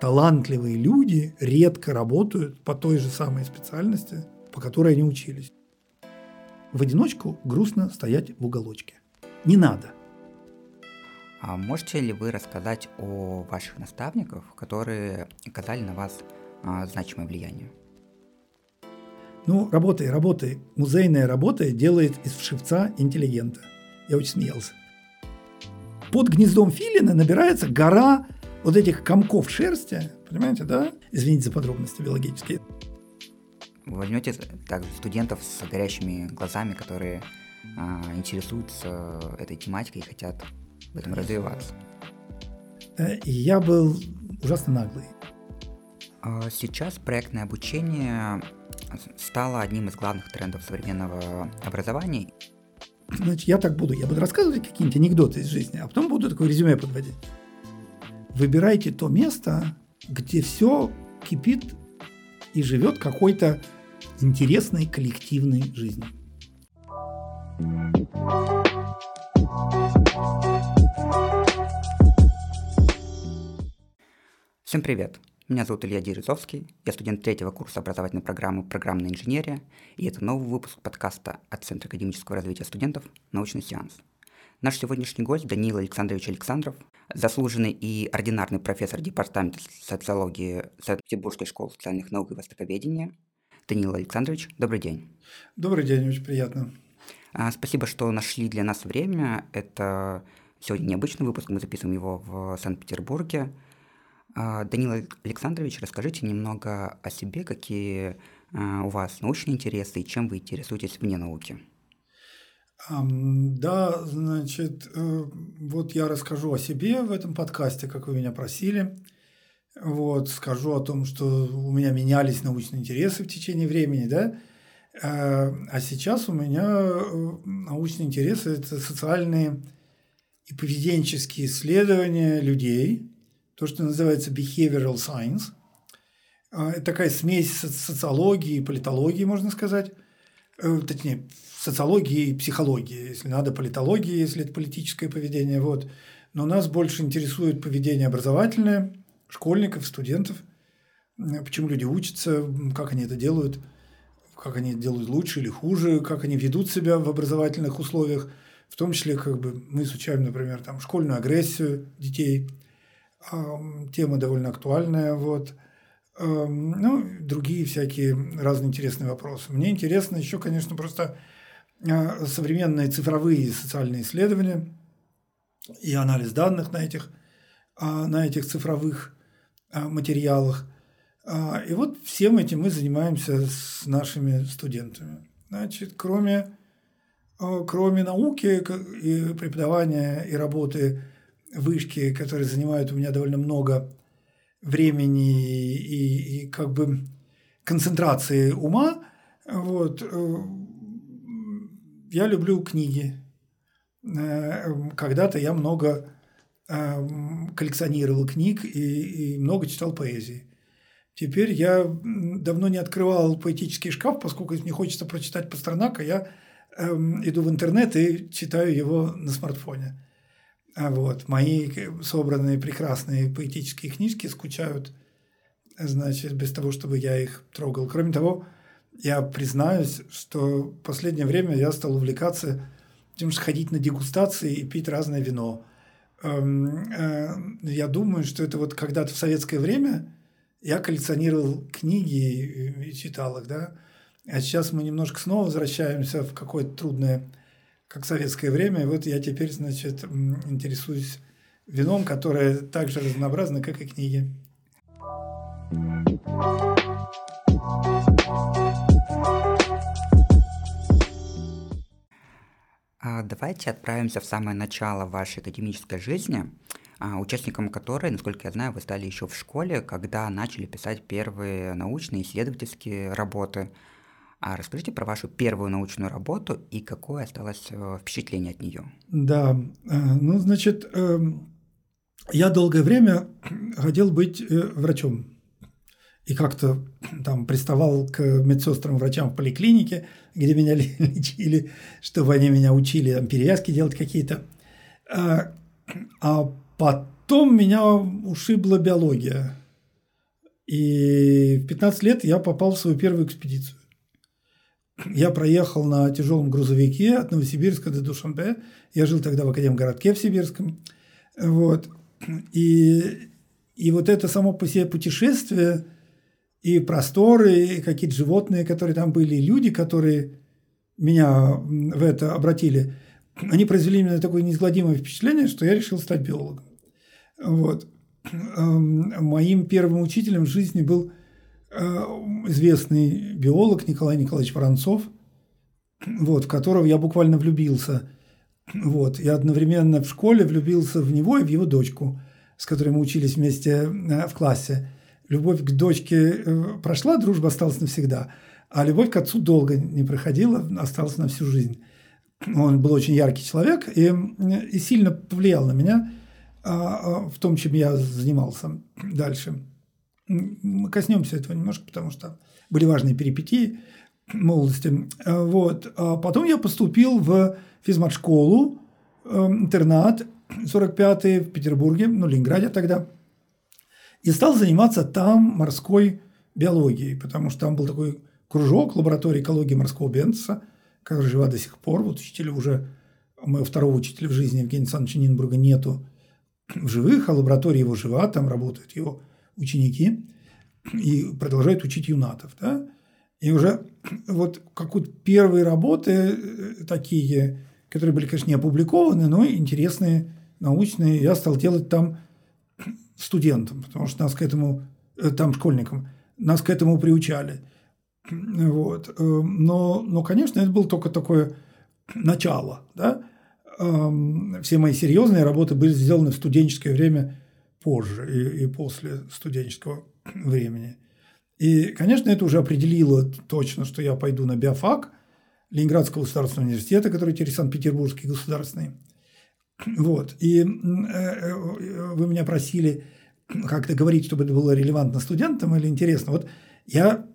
талантливые люди редко работают по той же самой специальности, по которой они учились. В одиночку грустно стоять в уголочке. Не надо. А можете ли вы рассказать о ваших наставниках, которые оказали на вас а, значимое влияние? Ну, работай, работай. Музейная работа делает из вшивца интеллигента. Я очень смеялся. Под гнездом филина набирается гора вот этих комков шерсти, понимаете, да? Извините за подробности биологические. Вы возьмете также студентов с горящими глазами, которые а, интересуются этой тематикой и хотят в этом развиваться. Э, я был ужасно наглый. А сейчас проектное обучение стало одним из главных трендов современного образования. Значит, я так буду. Я буду рассказывать какие-нибудь анекдоты из жизни, а потом буду такое резюме подводить. Выбирайте то место, где все кипит и живет какой-то интересной коллективной жизнью. Всем привет! Меня зовут Илья Дерезовский, я студент третьего курса образовательной программы «Программная инженерия», и это новый выпуск подкаста от Центра академического развития студентов «Научный сеанс». Наш сегодняшний гость Даниил Александрович Александров, заслуженный и ординарный профессор Департамента социологии Санкт-Петербургской школы социальных наук и востоковедения. Даниил Александрович, добрый день. Добрый день, очень приятно. А, спасибо, что нашли для нас время. Это сегодня необычный выпуск, мы записываем его в Санкт-Петербурге – а, Данил Александрович, расскажите немного о себе, какие а, у вас научные интересы и чем вы интересуетесь вне науки. Да, значит, э, вот я расскажу о себе в этом подкасте, как вы меня просили. Вот, скажу о том, что у меня менялись научные интересы в течение времени, да. Э, а сейчас у меня э, научные интересы – это социальные и поведенческие исследования людей – то, что называется behavioral science. Это такая смесь социологии и политологии, можно сказать. Э, точнее, социологии и психологии, если надо, политологии, если это политическое поведение. Вот. Но нас больше интересует поведение образовательное, школьников, студентов, почему люди учатся, как они это делают, как они это делают лучше или хуже, как они ведут себя в образовательных условиях. В том числе, как бы мы изучаем, например, там, школьную агрессию детей – тема довольно актуальная, вот. Ну, другие всякие разные интересные вопросы. Мне интересно еще, конечно, просто а, современные цифровые социальные исследования и анализ данных на этих, а, на этих цифровых а, материалах. И вот всем этим мы занимаемся с нашими студентами. Значит, кроме, кроме науки и преподавания и работы вышки, которые занимают у меня довольно много времени и, и как бы концентрации ума, вот, э, я люблю книги. Э, когда-то я много э, коллекционировал книг и, и много читал поэзии. Теперь я давно не открывал поэтический шкаф, поскольку мне хочется прочитать Пастернака, я эм, иду в интернет и читаю его на смартфоне. Вот, мои собранные прекрасные поэтические книжки скучают, значит, без того, чтобы я их трогал. Кроме того, я признаюсь, что в последнее время я стал увлекаться тем, что ходить на дегустации и пить разное вино. Эм, э, я думаю, что это вот когда-то в советское время я коллекционировал книги и читал их, да, а сейчас мы немножко снова возвращаемся в какое-то трудное как советское время. И вот я теперь, значит, интересуюсь вином, которое так же разнообразно, как и книги. А давайте отправимся в самое начало вашей академической жизни, а, участником которой, насколько я знаю, вы стали еще в школе, когда начали писать первые научные исследовательские работы – а расскажите про вашу первую научную работу и какое осталось э, впечатление от нее. Да, э, ну, значит, эм, я долгое время хотел быть э, врачом. И как-то там приставал к медсестрам, врачам в поликлинике, где меня лечили, чтобы они меня учили там, перевязки делать какие-то. А потом меня ушибла биология. И в 15 лет я попал в свою первую экспедицию. Я проехал на тяжелом грузовике от Новосибирска до Душанбе. Я жил тогда в Академгородке в Сибирском. Вот. И, и вот это само по себе путешествие, и просторы, и какие-то животные, которые там были, и люди, которые меня в это обратили, они произвели именно такое неизгладимое впечатление, что я решил стать биологом. Вот. Эм, моим первым учителем в жизни был известный биолог Николай Николаевич Воронцов, вот, в которого я буквально влюбился. Вот. Я одновременно в школе влюбился в него и в его дочку, с которой мы учились вместе э, в классе. Любовь к дочке э, прошла, дружба осталась навсегда, а любовь к отцу долго не проходила, осталась на всю жизнь. Он был очень яркий человек и, и сильно повлиял на меня – а, а, в том, чем я занимался дальше. Мы коснемся этого немножко, потому что были важные перипетии молодости. А, вот. А потом я поступил в физмат-школу, интернат 45-й в Петербурге, ну, Ленинграде тогда, и стал заниматься там морской биологией, потому что там был такой кружок лаборатории экологии морского бенца, который жива до сих пор. Вот учителя уже, моего второго учителя в жизни Евгения Александровича Нинбурга нету, в живых, а лаборатория его жива, там работают его ученики и продолжают учить юнатов. Да? И уже вот как вот первые работы э, такие, которые были, конечно, не опубликованы, но интересные, научные, я стал делать там студентам, потому что нас к этому, э, там школьникам, нас к этому приучали. Вот. Э, но, но, конечно, это было только такое начало. Да? все мои серьезные работы были сделаны в студенческое время позже и, и после студенческого времени. И, конечно, это уже определило точно, что я пойду на биофак Ленинградского государственного университета, который теперь Санкт-Петербургский государственный. Вот. И э, э, вы меня просили как-то говорить, чтобы это было релевантно студентам или интересно. Вот я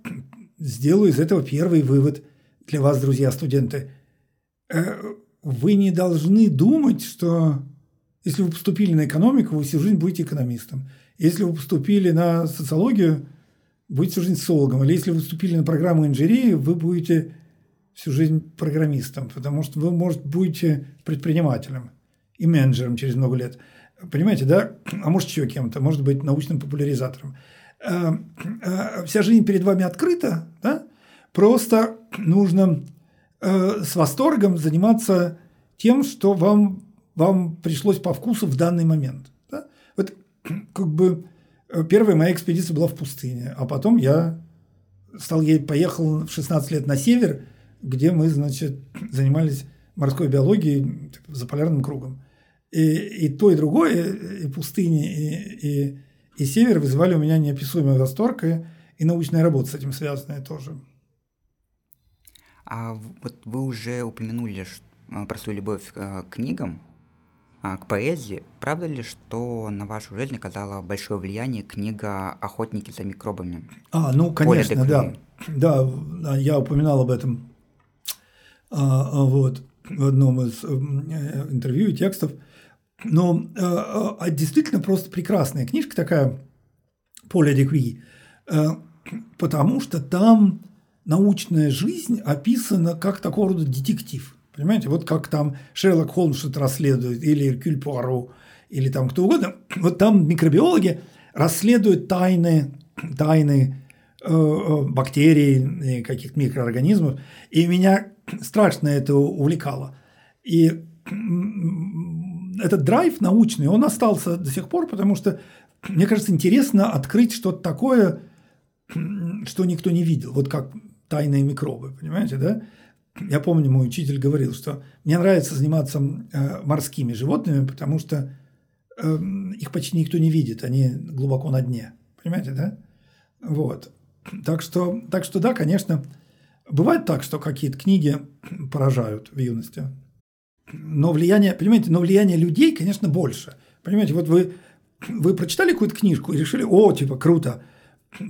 сделаю из этого первый вывод для вас, друзья студенты. Э, вы не должны думать, что если вы поступили на экономику, вы всю жизнь будете экономистом. Если вы поступили на социологию, будете всю жизнь социологом. Или если вы поступили на программу инженерии, вы будете всю жизнь программистом, потому что вы, может, будете предпринимателем и менеджером через много лет. Понимаете, да? А может, еще кем-то, может быть, научным популяризатором. Э, э, вся жизнь перед вами открыта, да? Просто нужно Э, с восторгом заниматься тем, что вам, вам пришлось по вкусу в данный момент. Да? Вот как бы э, первая моя экспедиция была в пустыне, а потом я стал ей поехал в 16 лет на север, где мы, значит, занимались морской биологией за полярным кругом. И, и то, и другое, и пустыни, и, и, и север вызывали у меня неописуемый восторг, и, и научная работа с этим связанная тоже. А вот вы уже упомянули а, про свою любовь к книгам, к поэзии. Правда ли, что на вашу жизнь оказала большое влияние книга «Охотники за микробами»? А, ну, конечно, да. Да, я упоминал об этом вот, в одном из э, интервью и текстов. Но а, действительно просто прекрасная книжка такая, «Поле Декри», э, потому что там научная жизнь описана как такого рода детектив. Понимаете, вот как там Шерлок Холмс что-то расследует, или Эркюль Пуаро, или там кто угодно. Вот там микробиологи расследуют тайны, тайны э, э бактерий, каких-то микроорганизмов. И меня страшно это увлекало. И этот драйв научный, он остался до сих пор, потому что, мне кажется, интересно открыть что-то такое, что никто не видел. Вот как тайные микробы, понимаете, да? Я помню, мой учитель говорил, что мне нравится заниматься э, морскими животными, потому что э, их почти никто не видит, они глубоко на дне, понимаете, да? Вот. Так что, так что да, конечно, бывает так, что какие-то книги поражают в юности. Но влияние, понимаете, но влияние людей, конечно, больше. Понимаете, вот вы, вы прочитали какую-то книжку и решили, о, типа, круто,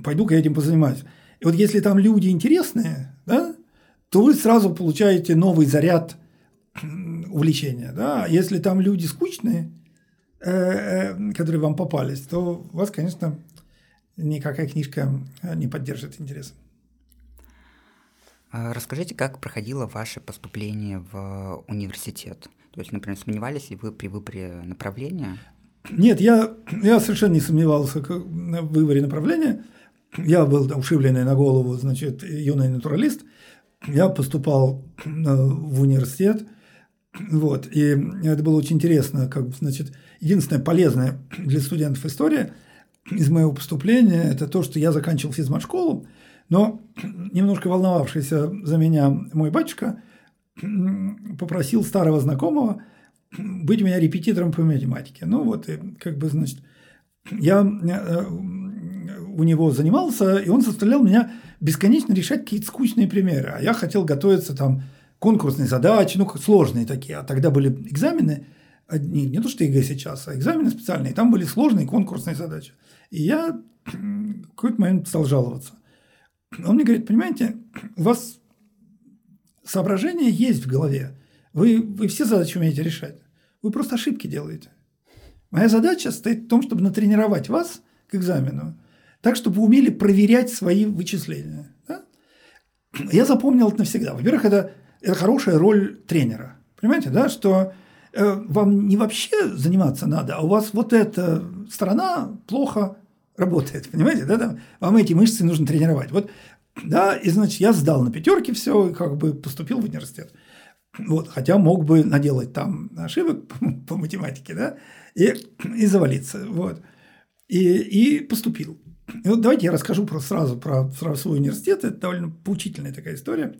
пойду-ка я этим позанимаюсь. И вот если там люди интересные, да, то вы сразу получаете новый заряд увлечения. Да? Если там люди скучные, э, э, которые вам попались, то вас, конечно, никакая книжка не поддержит интерес. А расскажите, как проходило ваше поступление в университет? То есть, например, сомневались ли вы при выборе направления? Нет, я, я совершенно не сомневался в выборе направления. Я был там ушибленный на голову, значит, юный натуралист. Я поступал э, в университет, вот, и это было очень интересно, как, значит, единственное полезное для студентов история из моего поступления – это то, что я заканчивал физмат-школу, но немножко волновавшийся за меня мой батюшка попросил старого знакомого быть у меня репетитором по математике. Ну вот, и как бы, значит, я э, у него занимался, и он заставлял меня бесконечно решать какие-то скучные примеры. А я хотел готовиться там конкурсные задачи, ну, сложные такие. А тогда были экзамены, не, не то что ЕГЭ сейчас, а экзамены специальные. Там были сложные конкурсные задачи. И я какой-то момент стал жаловаться. Он мне говорит, понимаете, у вас соображения есть в голове. Вы, вы все задачи умеете решать. Вы просто ошибки делаете. Моя задача стоит в том, чтобы натренировать вас к экзамену, так, чтобы умели проверять свои вычисления. Да? Я запомнил это навсегда. Во-первых, это, это хорошая роль тренера. Понимаете, да, что э, вам не вообще заниматься надо, а у вас вот эта сторона плохо работает, понимаете, да, там, вам эти мышцы нужно тренировать. Вот, да, и, значит, я сдал на пятерке все, как бы поступил в университет. Вот, хотя мог бы наделать там ошибок по математике, да, и, и завалиться, вот. И, и поступил. И вот давайте я расскажу про, сразу про, про свой университет. Это довольно поучительная такая история.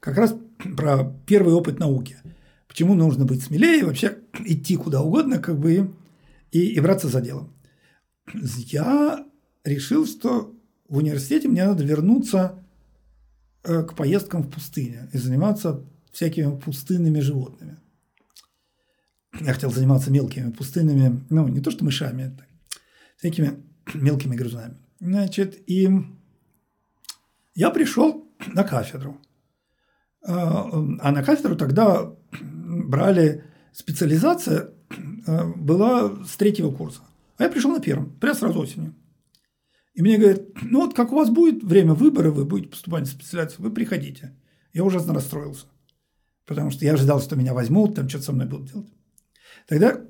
Как раз про первый опыт науки. Почему нужно быть смелее, вообще идти куда угодно, как бы и, и браться за дело я решил, что в университете мне надо вернуться э, к поездкам в пустыне и заниматься всякими пустынными животными. Я хотел заниматься мелкими пустынными, ну, не то что мышами, это всякими мелкими грызунами. Значит, и я пришел на кафедру. А, а на кафедру тогда брали специализация э, была с третьего курса. А я пришел на первом, прямо сразу осенью. И мне говорят, ну вот как у вас будет время выбора, вы будете поступать на специализацию, вы приходите. Я ужасно расстроился, потому что я ожидал, что меня возьмут, там что-то со мной будут делать. Тогда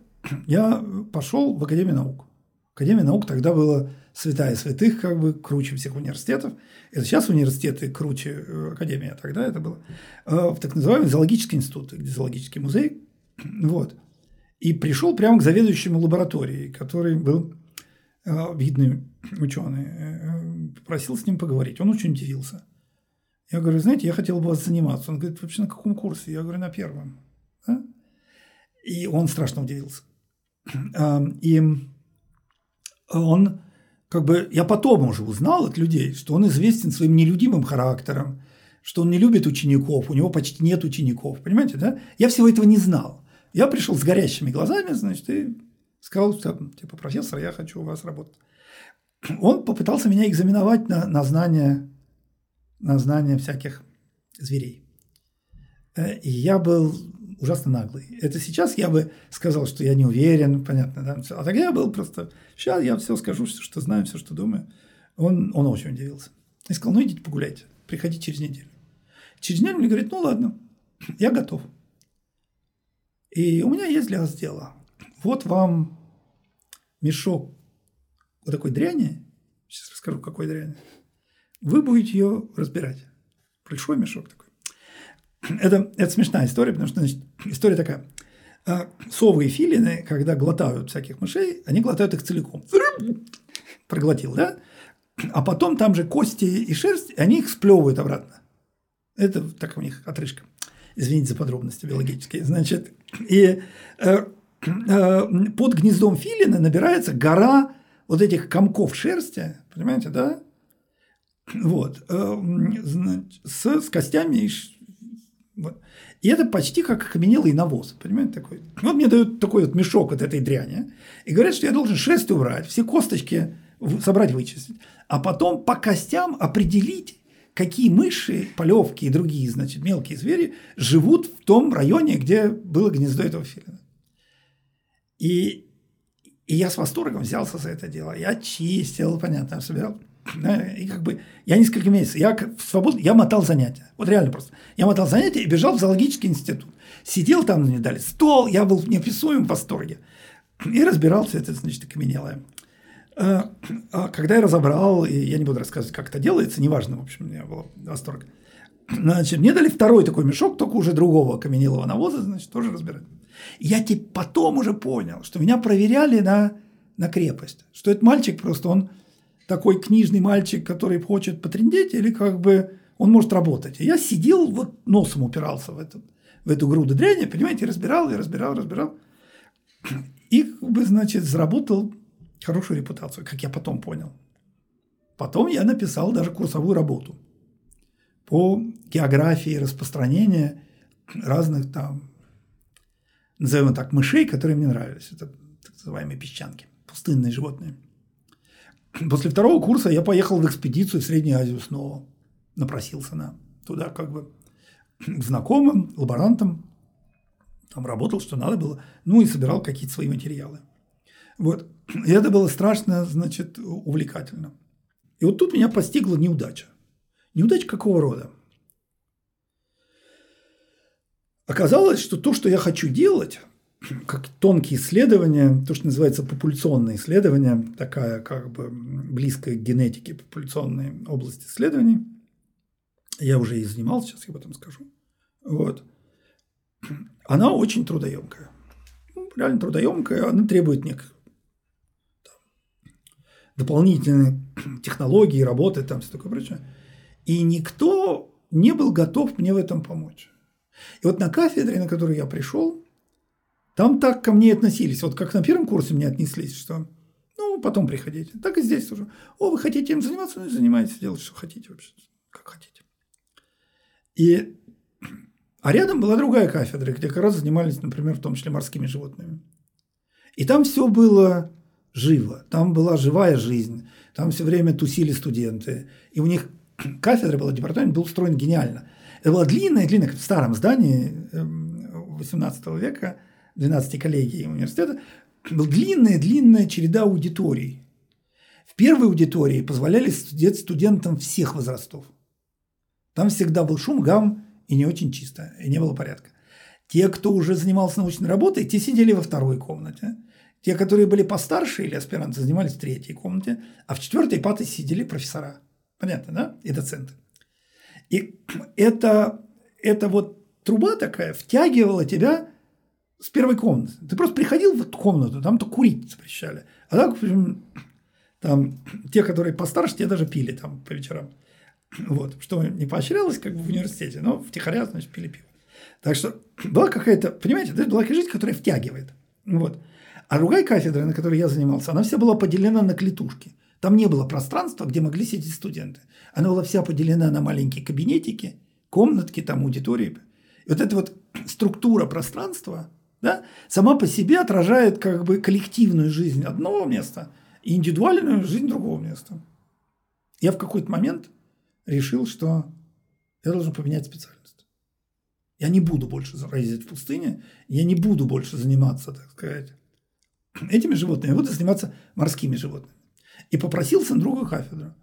я пошел в Академию наук. Академия наук тогда была святая святых, как бы круче всех университетов. Это сейчас университеты круче э, Академии, а тогда это было э, в так называемый зоологический институт, где зоологический музей. Вот и пришел прямо к заведующему лабораторией, который был э, видный ученый, попросил с ним поговорить. Он очень удивился. Я говорю, знаете, я хотел бы вас заниматься. Он говорит, вообще на каком курсе? Я говорю, на первом. Да? И он страшно удивился. И он, как бы, я потом уже узнал от людей, что он известен своим нелюдимым характером, что он не любит учеников, у него почти нет учеников, понимаете, да? Я всего этого не знал. Я пришел с горящими глазами, значит, и сказал, что, типа, профессор, я хочу у вас работать. Он попытался меня экзаменовать на, на знание на знание всяких зверей. Э, и я был ужасно наглый. Это сейчас я бы сказал, что я не уверен, понятно, да? А тогда я был просто, сейчас я все скажу, все, что знаю, все, что думаю. Он, он очень удивился. И сказал, ну идите погуляйте, приходите через неделю. Через неделю мне говорит, ну ладно, я готов. И у меня есть для вас дело. Вот вам мешок вот такой дряни. Сейчас расскажу, какой дряни. Вы будете ее разбирать. Большой мешок такой. Это, это смешная история, потому что значит, история такая. А, совы и филины, когда глотают всяких мышей, они глотают их целиком. Проглотил, да? А потом там же кости и шерсть, они их сплевывают обратно. Это так у них отрыжка. Извините за подробности биологические. Значит, и э, э, под гнездом филина набирается гора вот этих комков шерсти, понимаете, да? Вот, э, значит, с, с костями и вот. И это почти как окаменелый навоз, понимаете, такой. Вот мне дают такой вот мешок от этой дряни, и говорят, что я должен шерсть убрать, все косточки собрать, вычистить, а потом по костям определить, какие мыши, полевки и другие, значит, мелкие звери живут в том районе, где было гнездо этого филина. И И я с восторгом взялся за это дело. Я чистил, понятно, собирал. И как бы я несколько месяцев, я в свободу, я мотал занятия. Вот реально просто. Я мотал занятия и бежал в зоологический институт. Сидел там, мне дали стол, я был в неописуемом восторге. И разбирал все это, значит, окаменелое. А, а когда я разобрал, и я не буду рассказывать, как это делается, неважно, в общем, у меня был восторг. Значит, мне дали второй такой мешок, только уже другого каменелого навоза, значит, тоже разбирать. Я типа потом уже понял, что меня проверяли на, на крепость. Что этот мальчик просто, он такой книжный мальчик, который хочет потрендеть, или как бы он может работать. И я сидел, вот носом упирался в, этот, в эту груду дряни, понимаете, разбирал и разбирал, разбирал. И, как бы, значит, заработал хорошую репутацию, как я потом понял. Потом я написал даже курсовую работу по географии распространения разных там назовем так, мышей, которые мне нравились. Это так называемые песчанки, пустынные животные. После второго курса я поехал в экспедицию в Среднюю Азию снова. Напросился на туда как бы к знакомым, лаборантам. Там работал, что надо было. Ну и собирал какие-то свои материалы. Вот. И это было страшно, значит, увлекательно. И вот тут меня постигла неудача. Неудача какого рода? Оказалось, что то, что я хочу делать, как тонкие исследования, то, что называется популяционные исследования, такая как бы близкая к генетике популяционной области исследований, я уже и занимался, сейчас я об этом скажу, вот, она очень трудоемкая. Ну, реально трудоемкая, она требует неких дополнительные технологии, работы, там все такое прочее. И никто не был готов мне в этом помочь. И вот на кафедре, на которую я пришел, там так ко мне относились. Вот как на первом курсе мне отнеслись, что ну, потом приходите. Так и здесь тоже. О, вы хотите им заниматься? Ну, и занимайтесь, делайте, что хотите вообще, как хотите. И, а рядом была другая кафедра, где как раз занимались, например, в том числе морскими животными. И там все было живо, там была живая жизнь, там все время тусили студенты. И у них кафедра была, департамент был устроен гениально. Это была длинная, длинная, в старом здании 18 эм, века, 12 коллегий университета, была длинная, длинная череда аудиторий. В первой аудитории позволяли студентам всех возрастов. Там всегда был шум, гам и не очень чисто, и не было порядка. Те, кто уже занимался научной работой, те сидели во второй комнате. Те, которые были постарше или аспиранты, занимались в третьей комнате, а в четвертой и сидели профессора. Понятно, да? И доценты. И это, это вот труба такая втягивала тебя с первой комнаты. Ты просто приходил в эту комнату, там-то курить запрещали. А так, там, те, которые постарше, те даже пили там по вечерам. Вот, что не поощрялось как бы в университете, но втихаря, значит, пили пиво. Так что была какая-то, понимаете, это была жизнь, которая втягивает. Вот. А другая кафедра, на которой я занимался, она вся была поделена на клетушки. Там не было пространства, где могли сидеть студенты. Она была вся поделена на маленькие кабинетики, комнатки, там аудитории. И вот эта вот структура пространства, да, сама по себе отражает как бы коллективную жизнь одного места и индивидуальную жизнь другого места. Я в какой-то момент решил, что я должен поменять специальность. Я не буду больше ездить в пустыне, я не буду больше заниматься, так сказать, этими животными, я буду заниматься морскими животными. И попросился на другую кафедру.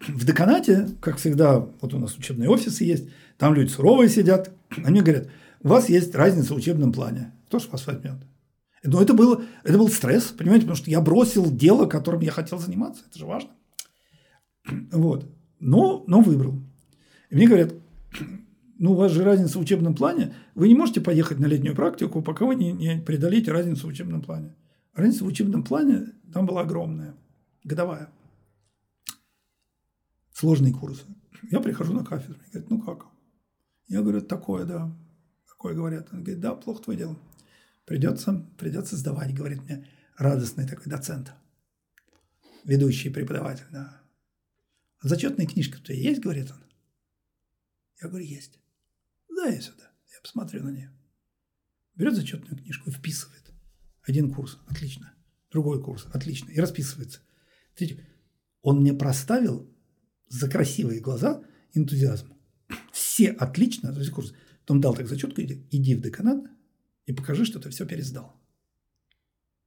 В деканате, как всегда, вот у нас учебные офисы есть, там люди суровые сидят, они говорят, у вас есть разница в учебном плане. Кто же вас возьмет? Но это, было, это был стресс, понимаете, потому что я бросил дело, которым я хотел заниматься. Это же важно. Вот. Но, но выбрал. И мне говорят, ну, у вас же разница в учебном плане, вы не можете поехать на летнюю практику, пока вы не, не преодолеете разницу в учебном плане. Разница в учебном плане там была огромная, годовая. Сложные курсы. Я прихожу на кафедру, мне говорят, ну как? Я говорю, такое, да. Такое говорят. Он говорит, да, плохо твое дело. Придется, придется сдавать, говорит мне радостный такой доцент. Ведущий преподаватель, да. А зачетная книжка у тебя есть, говорит он? Я говорю, есть. Дай сюда, я посмотрю на нее. Берет зачетную книжку и вписывает. Один курс, отлично. Другой курс, отлично. И расписывается. Смотрите, он мне проставил за красивые глаза энтузиазм. Все отлично, то есть. Потом дал так зачетку, иди, иди в деканат и покажи, что ты все пересдал.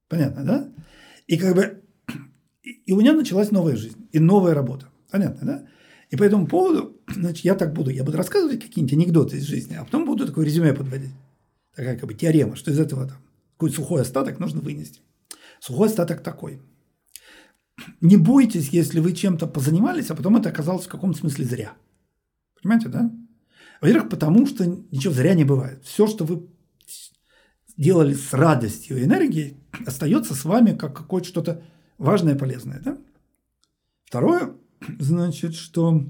Понятно, да? И как бы и у меня началась новая жизнь и новая работа. Понятно, да? И по этому поводу, значит, я так буду, я буду рассказывать какие-нибудь анекдоты из жизни, а потом буду такое резюме подводить. Такая как бы теорема, что из этого там какой сухой остаток нужно вынести. Сухой остаток такой. Не бойтесь, если вы чем-то позанимались, а потом это оказалось в каком-то смысле зря. Понимаете, да? Во-первых, потому что ничего зря не бывает. Все, что вы делали с радостью и энергией, остается с вами как какое-то что-то важное, полезное. Да? Второе, значит, что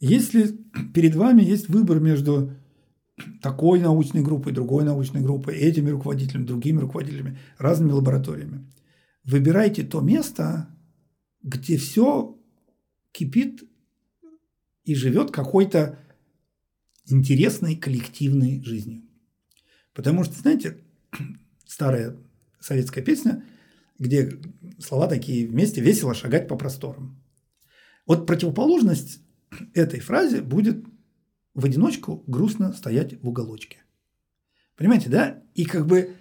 если перед вами есть выбор между такой научной группой, другой научной группой, этими руководителями, другими руководителями, разными лабораториями, выбирайте то место, где все кипит и живет какой-то интересной коллективной жизнью. Потому что, знаете, старая советская песня, где слова такие «вместе весело шагать по просторам». Вот противоположность этой фразе будет в одиночку грустно стоять в уголочке. Понимаете, да? И как бы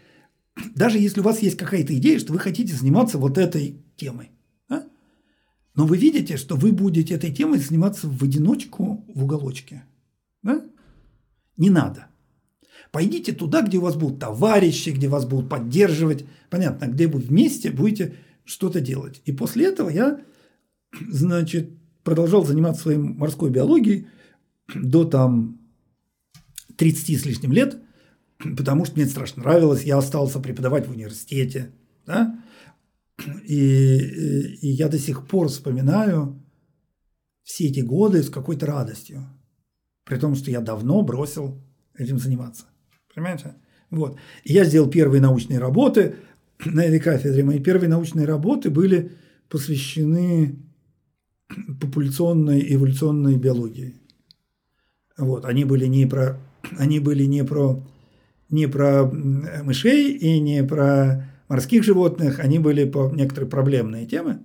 даже если у вас есть какая-то идея, что вы хотите заниматься вот этой темой, да? но вы видите, что вы будете этой темой заниматься в одиночку в уголочке. Да? Не надо. Пойдите туда, где у вас будут товарищи, где вас будут поддерживать, понятно, где вы вместе будете что-то делать. И после этого я, значит, продолжал заниматься своей морской биологией до там 30 с лишним лет, потому что мне это страшно нравилось. Я остался преподавать в университете, да? и, и я до сих пор вспоминаю все эти годы с какой-то радостью, при том, что я давно бросил этим заниматься. Понимаете? Вот. И я сделал первые научные работы на этой кафедре. Мои первые научные работы были посвящены популяционной эволюционной биологии. Вот. Они были не про, они были не про, не про мышей и не про морских животных, они были по некоторые проблемные темы.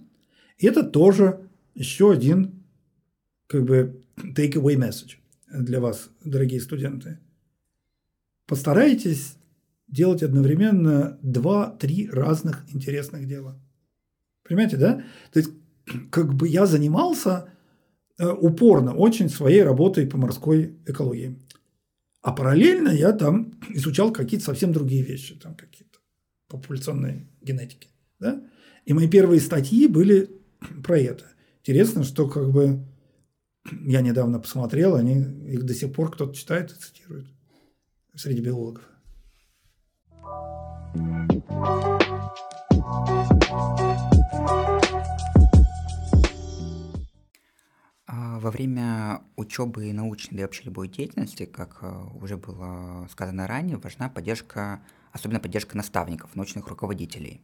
И это тоже еще один как бы take-away message для вас, дорогие студенты – Постарайтесь делать одновременно два-три разных интересных дела. Понимаете, да? То есть, как бы я занимался э, упорно очень своей работой по морской экологии. А параллельно я там изучал какие-то совсем другие вещи, там какие-то популяционные генетики. Да? И мои первые статьи были про это. Интересно, что как бы я недавно посмотрел, они их до сих пор кто-то читает и цитирует среди биологов. А во время учебы и научной и вообще любой деятельности, как э, уже было сказано ранее, важна поддержка, особенно поддержка наставников, научных руководителей,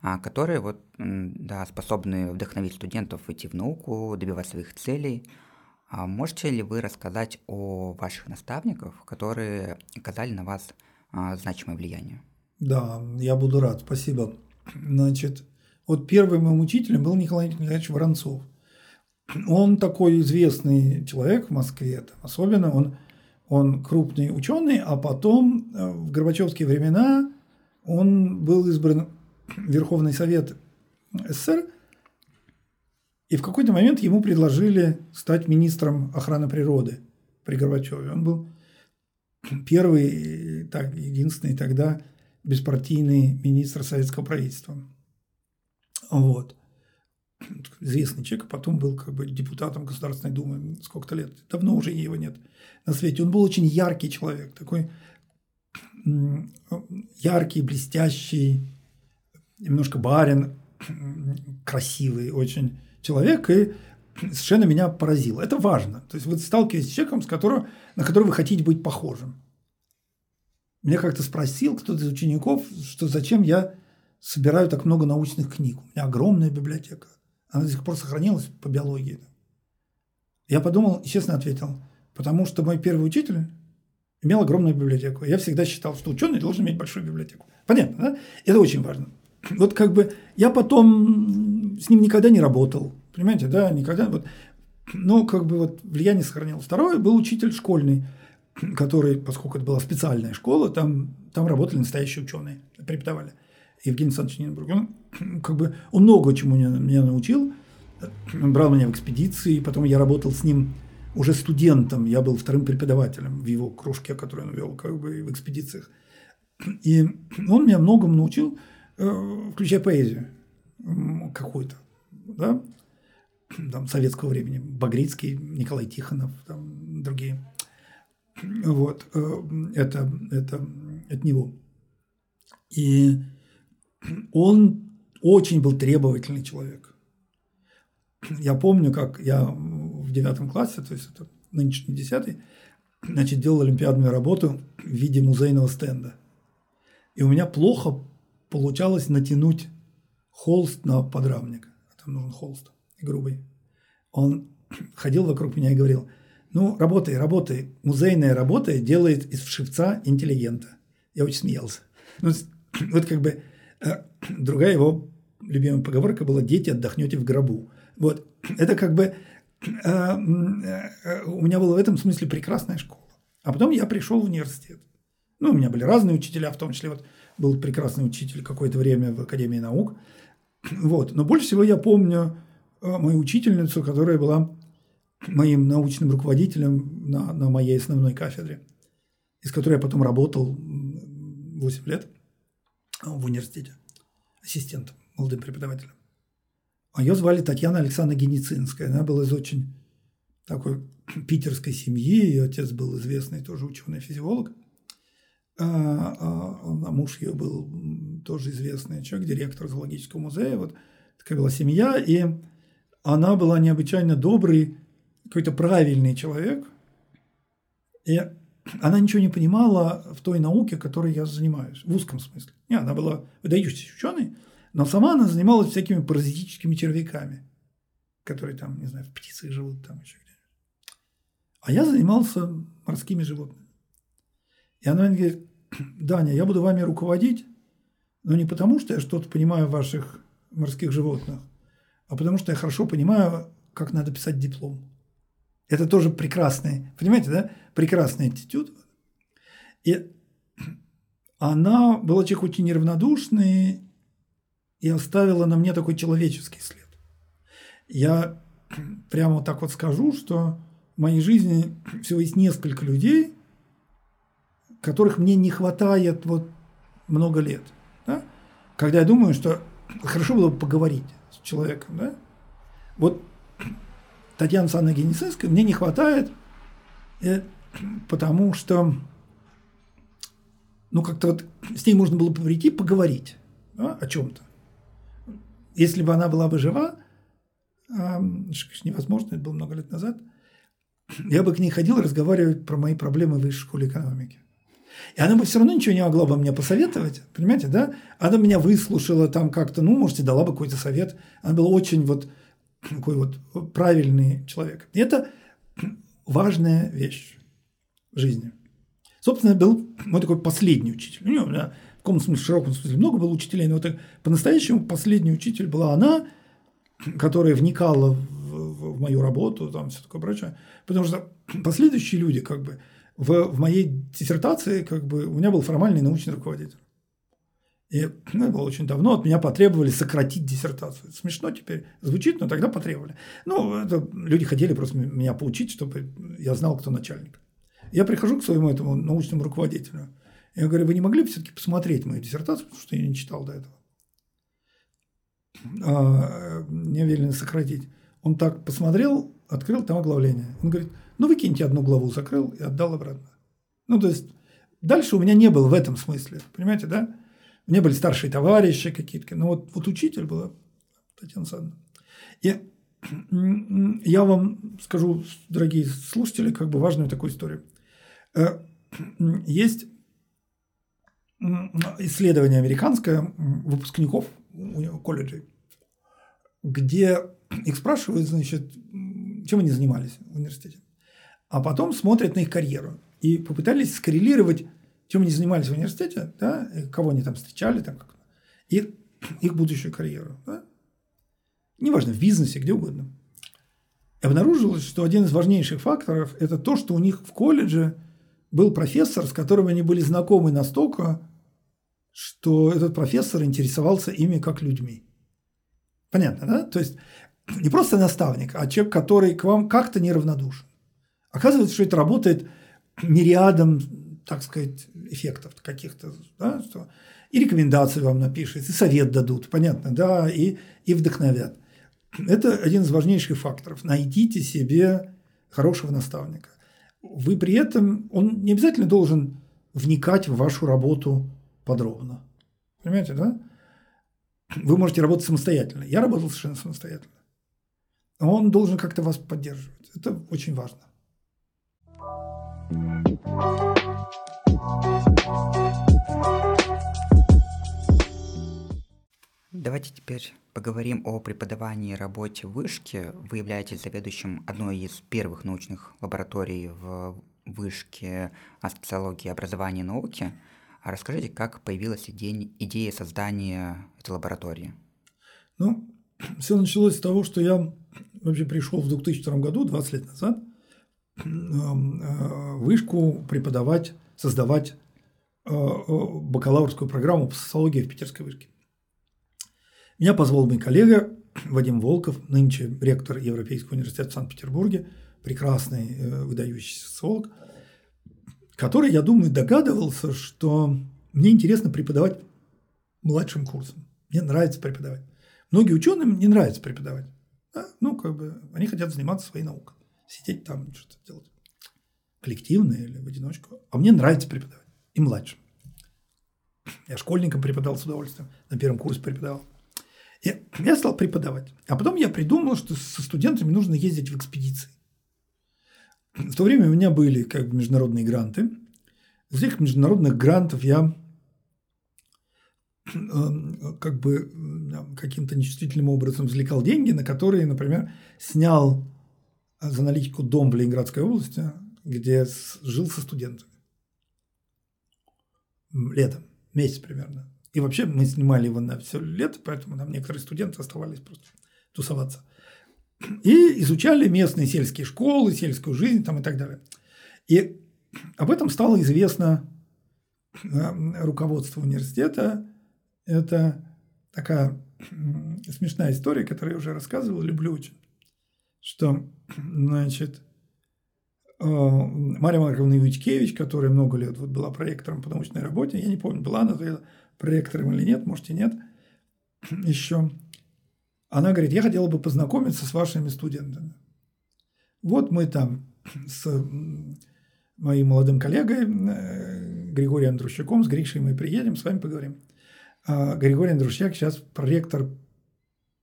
а, которые вот, да, способны вдохновить студентов идти в науку, добивать своих целей – а можете ли вы рассказать о ваших наставниках, которые оказали на вас а, значимое влияние? Да, я буду рад, спасибо. Значит, вот первым моим учителем был Николай Николаевич Воронцов. Он такой известный человек в Москве, особенно он, он крупный ученый, а потом э, в Горбачевские времена он был избран Верховный Совет СССР – и в какой-то момент ему предложили стать министром охраны природы при Горбачеве. Он был первый, так, единственный тогда беспартийный министр советского правительства. Вот. Известный человек, а потом был как бы депутатом Государственной Думы сколько-то лет. Давно уже его нет на свете. Он был очень яркий человек, такой яркий, блестящий, немножко барин, красивый, очень человек, и совершенно меня поразило. Это важно. То есть вы сталкиваетесь с человеком, с которого, на которого вы хотите быть похожим. Меня как-то спросил кто-то из учеников, что зачем я собираю так много научных книг. У меня огромная библиотека. Она до сих пор сохранилась по биологии. Я подумал и честно ответил, потому что мой первый учитель имел огромную библиотеку. Я всегда считал, что ученый должен иметь большую библиотеку. Понятно, да? Это очень важно. Вот как бы я потом с ним никогда не работал. Понимаете, да, никогда. Вот, но как бы вот влияние сохранил. Второй был учитель школьный, который, поскольку это была специальная школа, там, там работали настоящие ученые, преподавали. Евгений Александрович Нинбург. Он, как бы, он много чему меня, меня научил. Он брал меня в экспедиции, потом я работал с ним уже студентом, я был вторым преподавателем в его кружке, который он вел как бы в экспедициях. И он меня многому научил, э, включая поэзию какую-то, да, там, советского времени, Багрицкий, Николай Тихонов, там, другие. Вот, э, это, это от него. И он очень был требовательный человек. Я помню, как я в девятом классе, то есть это нынешний десятый, значит, делал олимпиадную работу в виде музейного стенда. И у меня плохо получалось натянуть холст на подрамник. Там нужен холст грубый. Он ходил вокруг меня и говорил, ну, работай, работай. Музейная работа делает из вшивца интеллигента. Я очень смеялся. Ну, вот как бы э, другая его любимая поговорка была «дети, отдохнете в гробу». Вот. Это как бы э, э, у меня была в этом смысле прекрасная школа. А потом я пришел в университет. Ну, у меня были разные учителя, в том числе вот был прекрасный учитель какое-то время в Академии наук. Вот. Но больше всего я помню мою учительницу, которая была моим научным руководителем на, на моей основной кафедре, из которой я потом работал 8 лет в университете ассистентом, молодым преподавателем. А ее звали Татьяна Александровна Геницинская. Она была из очень такой питерской семьи. Ее отец был известный тоже ученый-физиолог. А, а, а муж ее был тоже известный человек, директор зоологического музея. Вот такая была семья. И она была необычайно добрый, какой-то правильный человек. И она ничего не понимала в той науке, которой я занимаюсь, в узком смысле. Не, она была выдающейся ученой, но сама она занималась всякими паразитическими червяками, которые там, не знаю, в птицах живут, там еще где-нибудь. А я занимался морскими животными. И она мне говорит, Даня, я буду вами руководить, но не потому, что я что-то понимаю в ваших морских животных, а потому что я хорошо понимаю, как надо писать диплом. Это тоже прекрасный, понимаете, да? Прекрасный аттитюд. И она была человек очень неравнодушный и оставила на мне такой человеческий след. Я прямо вот так вот скажу, что в моей жизни всего есть несколько людей, которых мне не хватает вот много лет. Да? Когда я думаю, что хорошо было бы поговорить с человеком. Да? Вот Татьяна Александровна Генесинская мне не хватает, э, потому что ну, как-то вот с ней можно было бы прийти поговорить да, о чем-то. Если бы она была бы жива, э, невозможно, это было много лет назад, я бы к ней ходил разговаривать про мои проблемы в высшей школе экономики. И она бы все равно ничего не могла бы мне посоветовать, понимаете, да? Она меня выслушала там как-то, ну, может, и дала бы какой-то совет. Она была очень вот такой вот правильный человек. И это важная вещь в жизни. Собственно, был мой такой последний учитель. У меня в каком смысле, в широком смысле много было учителей, но вот по-настоящему последний учитель была она, которая вникала в, в мою работу, там все такое прочее. Потому что последующие люди, как бы, в, в моей диссертации, как бы, у меня был формальный научный руководитель. И ну, это было очень давно, от меня потребовали сократить диссертацию. Смешно теперь звучит, но тогда потребовали. Ну, это, люди хотели просто меня поучить, чтобы я знал, кто начальник. Я прихожу к своему этому научному руководителю. Я говорю, вы не могли бы все-таки посмотреть мою диссертацию, потому что я не читал до этого. А, мне велено сократить. Он так посмотрел, открыл там оглавление. Он говорит, ну выкиньте одну главу, закрыл и отдал обратно. Ну, то есть, дальше у меня не было в этом смысле, понимаете, да? У меня были старшие товарищи какие-то, но вот, вот учитель была Татьяна Александровна. И я вам скажу, дорогие слушатели, как бы важную такую историю. Э, есть исследование американское выпускников колледжей, где их спрашивают, значит, чем они занимались в университете. А потом смотрят на их карьеру и попытались скоррелировать чем они занимались в университете, да, кого они там встречали, там, как, и их будущую карьеру. Да? Неважно, в бизнесе, где угодно. И обнаружилось, что один из важнейших факторов – это то, что у них в колледже был профессор, с которым они были знакомы настолько, что этот профессор интересовался ими как людьми. Понятно, да? То есть не просто наставник, а человек, который к вам как-то неравнодушен. Оказывается, что это работает мириадом, так сказать, эффектов каких-то, да, что и рекомендации вам напишут, и совет дадут, понятно, да, и, и вдохновят. Это один из важнейших факторов. Найдите себе хорошего наставника. Вы при этом, он не обязательно должен вникать в вашу работу подробно. Понимаете, да? Вы можете работать самостоятельно. Я работал совершенно самостоятельно. Он должен как-то вас поддерживать. Это очень важно. Давайте теперь поговорим о преподавании и работе в Вышке. Вы являетесь заведующим одной из первых научных лабораторий в Вышке о специологии образования и науки. А расскажите, как появилась идея, идея создания этой лаборатории? Ну, все началось с того, что я вообще пришел в 2002 году, 20 лет назад, эм, э, вышку преподавать, создавать э, э, бакалаврскую программу по социологии в Питерской вышке. Меня позвал мой коллега Вадим Волков, нынче ректор Европейского университета в Санкт-Петербурге, прекрасный, выдающийся социолог, который, я думаю, догадывался, что мне интересно преподавать младшим курсом. Мне нравится преподавать. Многие ученым не нравится преподавать. Да? Ну, как бы, они хотят заниматься своей наукой. Сидеть там, что-то делать. Коллективно или в одиночку. А мне нравится преподавать. И младшим. Я школьникам преподавал с удовольствием. На первом курсе преподавал. И я стал преподавать. А потом я придумал, что со студентами нужно ездить в экспедиции. В то время у меня были как бы международные гранты. Из этих международных грантов я как бы каким-то нечувствительным образом извлекал деньги, на которые, например, снял за наличку дом в Ленинградской области, где жил со студентами. Летом, месяц примерно. И вообще мы снимали его на все лето, поэтому там некоторые студенты оставались просто тусоваться. И изучали местные сельские школы, сельскую жизнь там и так далее. И об этом стало известно э, руководству университета, это такая смешная история, которую я уже рассказывал, люблю очень. Что, значит, э, Мария Марковна Ивичкевич, которая много лет вот была проектором по научной работе, я не помню, была она проектором или нет, может и нет, еще. Она говорит, я хотела бы познакомиться с вашими студентами. Вот мы там с моим молодым коллегой э, Григорием Андрущаком, с Гришей мы приедем, с вами поговорим. А Григорий Андрушьяк сейчас проректор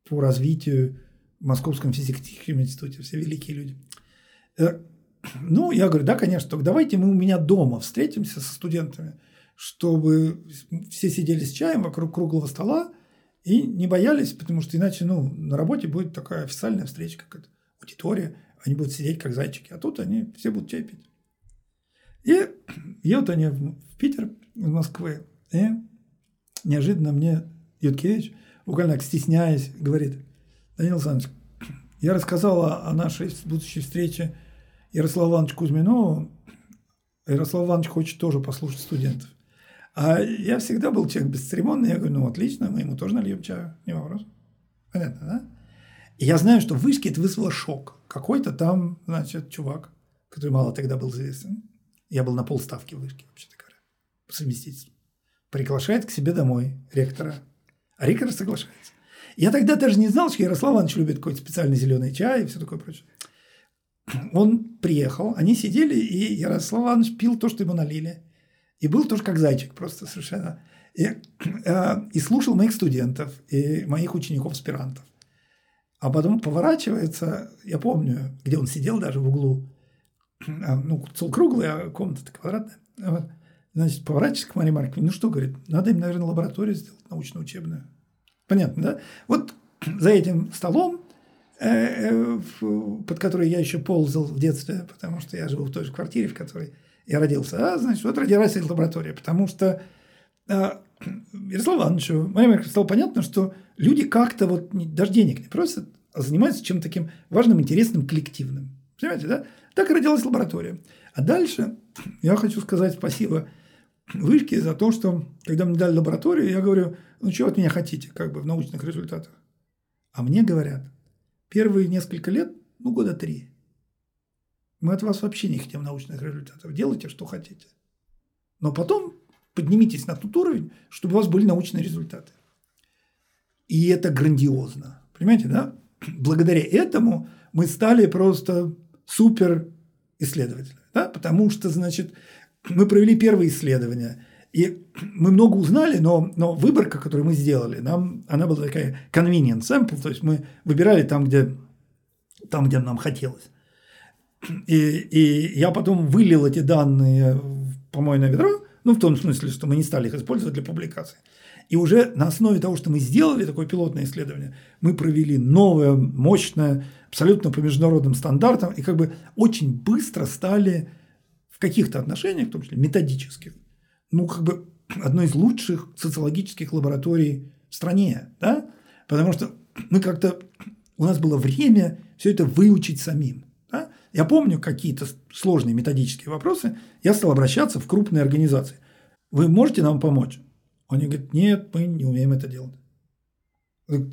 по развитию в Московском физико-техническом институте. Все великие люди. Э, ну, я говорю, да, конечно, только давайте мы у меня дома встретимся со студентами, чтобы все сидели с чаем вокруг круглого стола и не боялись, потому что иначе, ну, на работе будет такая официальная встреча, как это, аудитория, они будут сидеть как зайчики, а тут они все будут чай пить. И едут они в Питер, из Москвы, и неожиданно мне Юткевич, буквально так стесняясь, говорит, Данил Александрович, я рассказала о нашей будущей встрече Ярославу Ивановичу Кузьминову. Ярослав Иванович хочет тоже послушать студентов. А я всегда был человек бесцеремонный. Я говорю, ну, отлично, мы ему тоже нальем чаю, не вопрос. Понятно, да? И я знаю, что в вышке это вызвало шок. Какой-то там, значит, чувак, который мало тогда был известен. Я был на полставки в вышке, вообще-то говоря, по совместительству приглашает к себе домой ректора. А ректор соглашается. Я тогда даже не знал, что Ярослав Иванович любит какой-то специальный зеленый чай и все такое прочее. Он приехал, они сидели, и Ярослав Иванович пил то, что ему налили. И был тоже как зайчик просто совершенно. И, э, и слушал моих студентов и моих учеников-аспирантов. А потом поворачивается, я помню, где он сидел даже в углу, а, ну, стол круглый, а комната квадратная. Значит, поворачивается к Марии Марковне. Ну что, говорит, надо им, наверное, лабораторию сделать научно-учебную. Понятно, да? Вот за этим столом, э, э, под который я еще ползал в детстве, потому что я живу в той же квартире, в которой я родился. А, значит, вот родилась эта лаборатория, потому что э, Ярославу Ивановичу, Мария Марковна, стало понятно, что люди как-то вот даже денег не просят, а занимаются чем-то таким важным, интересным, коллективным. Понимаете, да? Так и родилась лаборатория. А дальше я хочу сказать спасибо вышки за то, что когда мне дали лабораторию, я говорю, ну чего от меня хотите, как бы в научных результатах. А мне говорят, первые несколько лет, ну года три, мы от вас вообще не хотим научных результатов, делайте, что хотите. Но потом поднимитесь на тот уровень, чтобы у вас были научные результаты. И это грандиозно. Понимаете, да? Благодаря этому мы стали просто супер исследователями. Да? Потому что, значит, мы провели первые исследования, и мы много узнали, но, но выборка, которую мы сделали, нам, она была такая convenient sample, то есть мы выбирали там, где, там, где нам хотелось. И, и я потом вылил эти данные в помойное ведро, ну, в том смысле, что мы не стали их использовать для публикации. И уже на основе того, что мы сделали такое пилотное исследование, мы провели новое, мощное, абсолютно по международным стандартам, и как бы очень быстро стали в каких-то отношениях, в том числе методических, ну, как бы одной из лучших социологических лабораторий в стране, да? Потому что мы как-то, у нас было время все это выучить самим. Да? Я помню какие-то сложные методические вопросы, я стал обращаться в крупные организации. Вы можете нам помочь? Они говорят, нет, мы не умеем это делать.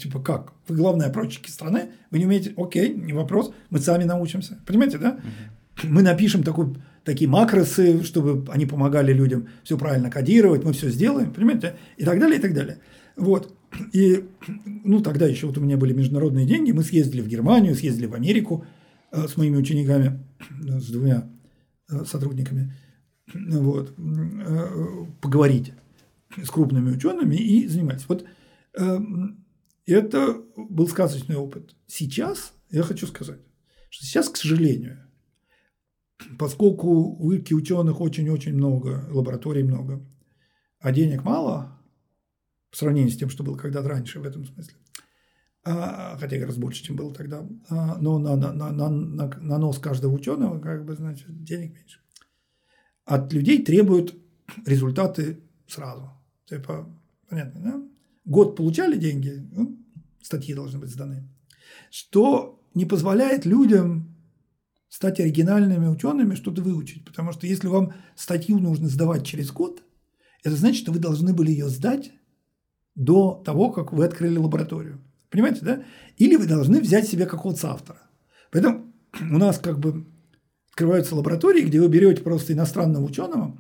Типа как? Вы главные опросчики страны, вы не умеете, окей, не вопрос, мы сами научимся. Понимаете, да? Угу. Мы напишем такой, такие макросы, чтобы они помогали людям все правильно кодировать, мы все сделаем, понимаете, и так далее, и так далее. Вот. И, ну, тогда еще вот у меня были международные деньги, мы съездили в Германию, съездили в Америку э, с моими учениками, э, с двумя э, сотрудниками, вот, поговорить с крупными учеными и занимались. Вот э, это был сказочный опыт. Сейчас я хочу сказать, что сейчас, к сожалению, поскольку в Ирке ученых очень-очень много, лабораторий много, а денег мало по сравнению с тем, что было когда-то раньше в этом смысле, а, хотя как раз больше, чем было тогда, а, но на, на, на, на, на нос каждого ученого, как бы, значит, денег меньше. От людей требуют результаты сразу. Типа, понятно, да? Год получали деньги, ну, статьи должны быть сданы. Что не позволяет людям стать оригинальными учеными, что-то выучить. Потому что если вам статью нужно сдавать через год, это значит, что вы должны были ее сдать до того, как вы открыли лабораторию. Понимаете, да? Или вы должны взять себе какого-то автора. Поэтому у нас как бы открываются лаборатории, где вы берете просто иностранного ученого.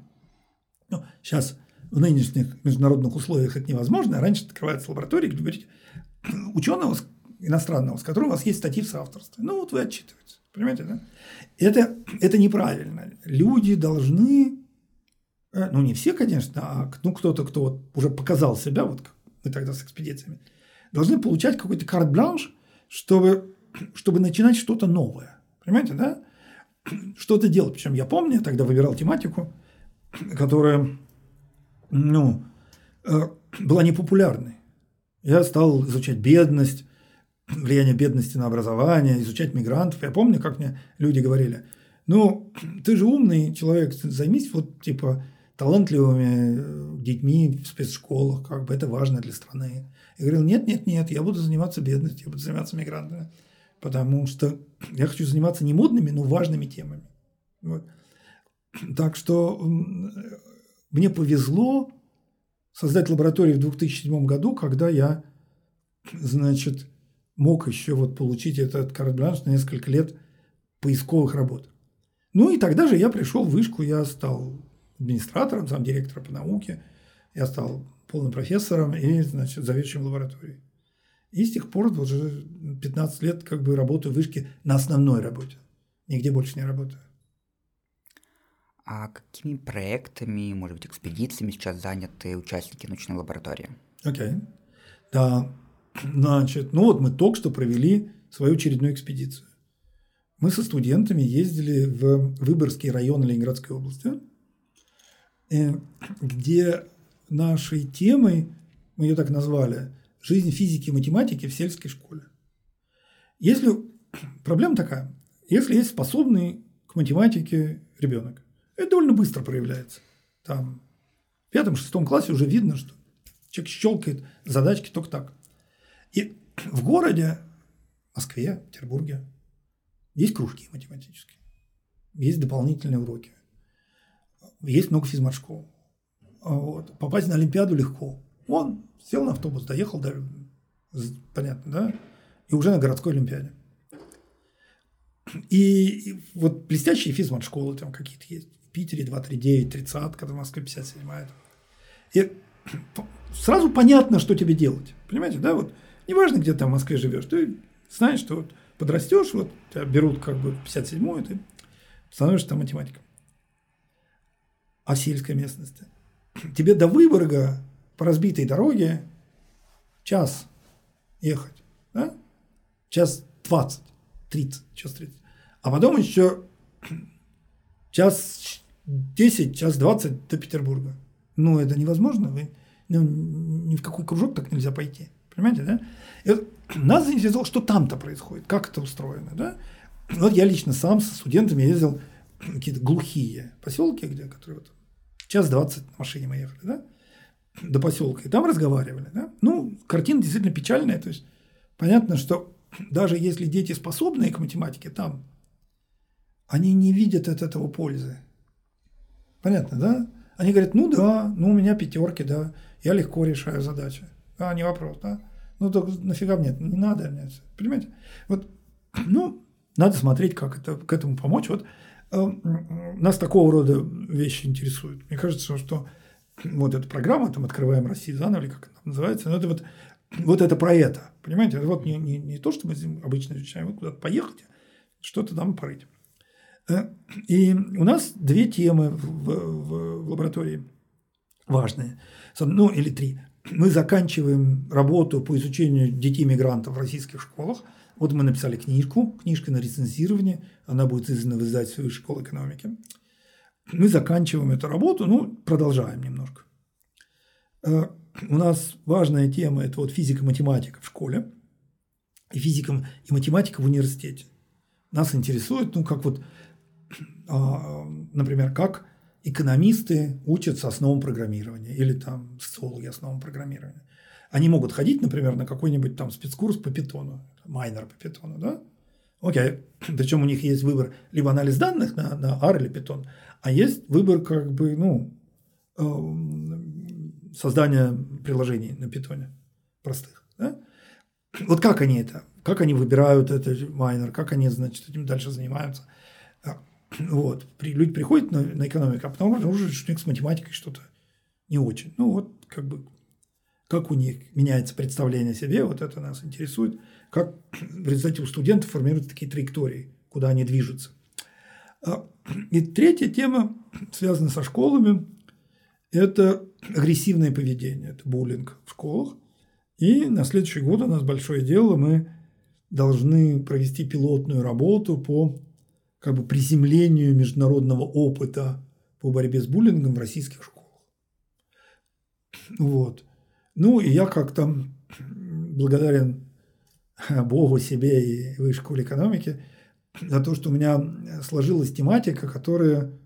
Ну, сейчас в нынешних международных условиях это невозможно. Раньше открываются лаборатории, где вы берете ученого иностранного, с которым у вас есть статьи в соавторстве. Ну, вот вы отчитываетесь. Понимаете, да? Это, это неправильно. Люди должны, э, ну, не все, конечно, а ну, кто-то, кто вот уже показал себя, вот мы тогда с экспедициями, должны получать какой-то карт-бланш, чтобы, чтобы начинать что-то новое. Понимаете, да? Что-то делать. Причем я помню, я тогда выбирал тематику, которая, ну, э, была непопулярной. Я стал изучать бедность, влияние бедности на образование, изучать мигрантов. Я помню, как мне люди говорили, ну, ты же умный человек, займись вот типа талантливыми э, детьми в спецшколах, как бы это важно для страны. Я говорил, нет, нет, нет, я буду заниматься бедностью, я буду заниматься мигрантами, потому что я хочу заниматься не модными, но важными темами. Вот. Так что мне повезло создать лабораторию в 2007 году, когда я, значит, мог еще вот получить этот карт-бланш на несколько лет поисковых работ. Ну и тогда же я пришел в вышку, я стал администратором, сам директора по науке, я стал полным профессором и, значит, заведующим лабораторией. И с тех пор уже 15 лет как бы работаю в вышке на основной работе. Нигде больше не работаю. А какими проектами, может быть, экспедициями сейчас заняты участники научной лаборатории? Окей. Okay. Да, значит, ну вот мы только что провели свою очередную экспедицию. Мы со студентами ездили в Выборгский район Ленинградской области, э, где нашей темой, мы ее так назвали, жизнь физики и математики в сельской школе. Если проблема такая, если есть способный к математике ребенок, это довольно быстро проявляется. Там в пятом-шестом классе уже видно, что человек щелкает задачки только так. И в городе, Москве, Петербурге, есть кружки математические, есть дополнительные уроки, есть много физмат-школ. Вот. Попасть на Олимпиаду легко. Он сел на автобус, доехал, до, понятно, да? И уже на городской Олимпиаде. И, и вот блестящие физмат-школы там какие-то есть. В Питере 239, 30, когда в Москве 57 И сразу понятно, что тебе делать. Понимаете, да? Вот неважно, где ты в Москве живешь, ты знаешь, что вот подрастешь, вот тебя берут как бы в 57-ю, ты становишься там математиком. А сельской местности? Тебе до Выборга по разбитой дороге час ехать, да? Час 20, 30, час 30. А потом еще час 10, час 20 до Петербурга. Ну, это невозможно. Вы, ну, ни в какой кружок так нельзя пойти. Понимаете, да? И вот нас заинтересовало, что там-то происходит, как это устроено, да? Вот я лично сам со студентами ездил в какие-то глухие поселки, где, которые вот час двадцать на машине мы ехали, да, до поселка, и там разговаривали, да. Ну, картина действительно печальная, то есть понятно, что даже если дети способные к математике там, они не видят от этого пользы. Понятно, да? Они говорят, ну да, ну у меня пятерки, да, я легко решаю задачи. А, не вопрос, да? Ну, только нафига мне это? Не надо мне Понимаете? Вот, ну, надо смотреть, как это, к этому помочь. Вот э, нас такого рода вещи интересуют. Мне кажется, что вот эта программа, там, «Открываем Россию заново», или как она называется, ну, это вот, вот это про это. Понимаете? Это вот не, не, не то, что мы обычно изучаем, вот куда-то поехать, что-то там порыть. Э, и у нас две темы в, в, в лаборатории важные. Ну, или три мы заканчиваем работу по изучению детей-мигрантов в российских школах. Вот мы написали книжку, книжка на рецензирование, она будет издана в издательстве Высшей школы экономики. Мы заканчиваем эту работу, ну, продолжаем немножко. Э, у нас важная тема – это вот физика-математика в школе и физика и математика в университете. Нас интересует, ну, как вот, а, например, как экономисты учатся основам программирования или там социологи основам программирования. Они могут ходить, например, на какой-нибудь там спецкурс по питону, майнер по питону, да? Окей. Причем у них есть выбор либо анализ данных на, на R или Python, а есть выбор как бы, ну, э, создания приложений на питоне простых. Да? Вот как они это, как они выбирают этот майнер, как они, значит, этим дальше занимаются. Вот. Люди приходят на, на экономику, а потом обнаруживают, что у них с математикой что-то не очень. Ну, вот как бы как у них меняется представление о себе, вот это нас интересует, как в результате у студентов формируются такие траектории, куда они движутся. А, и третья тема, связана со школами, это агрессивное поведение, это буллинг в школах. И на следующий год у нас большое дело, мы должны провести пилотную работу по как бы приземлению международного опыта по борьбе с буллингом в российских школах. Вот. Ну, и я как-то благодарен Богу, себе и высшей школе экономики за то, что у меня сложилась тематика, которая,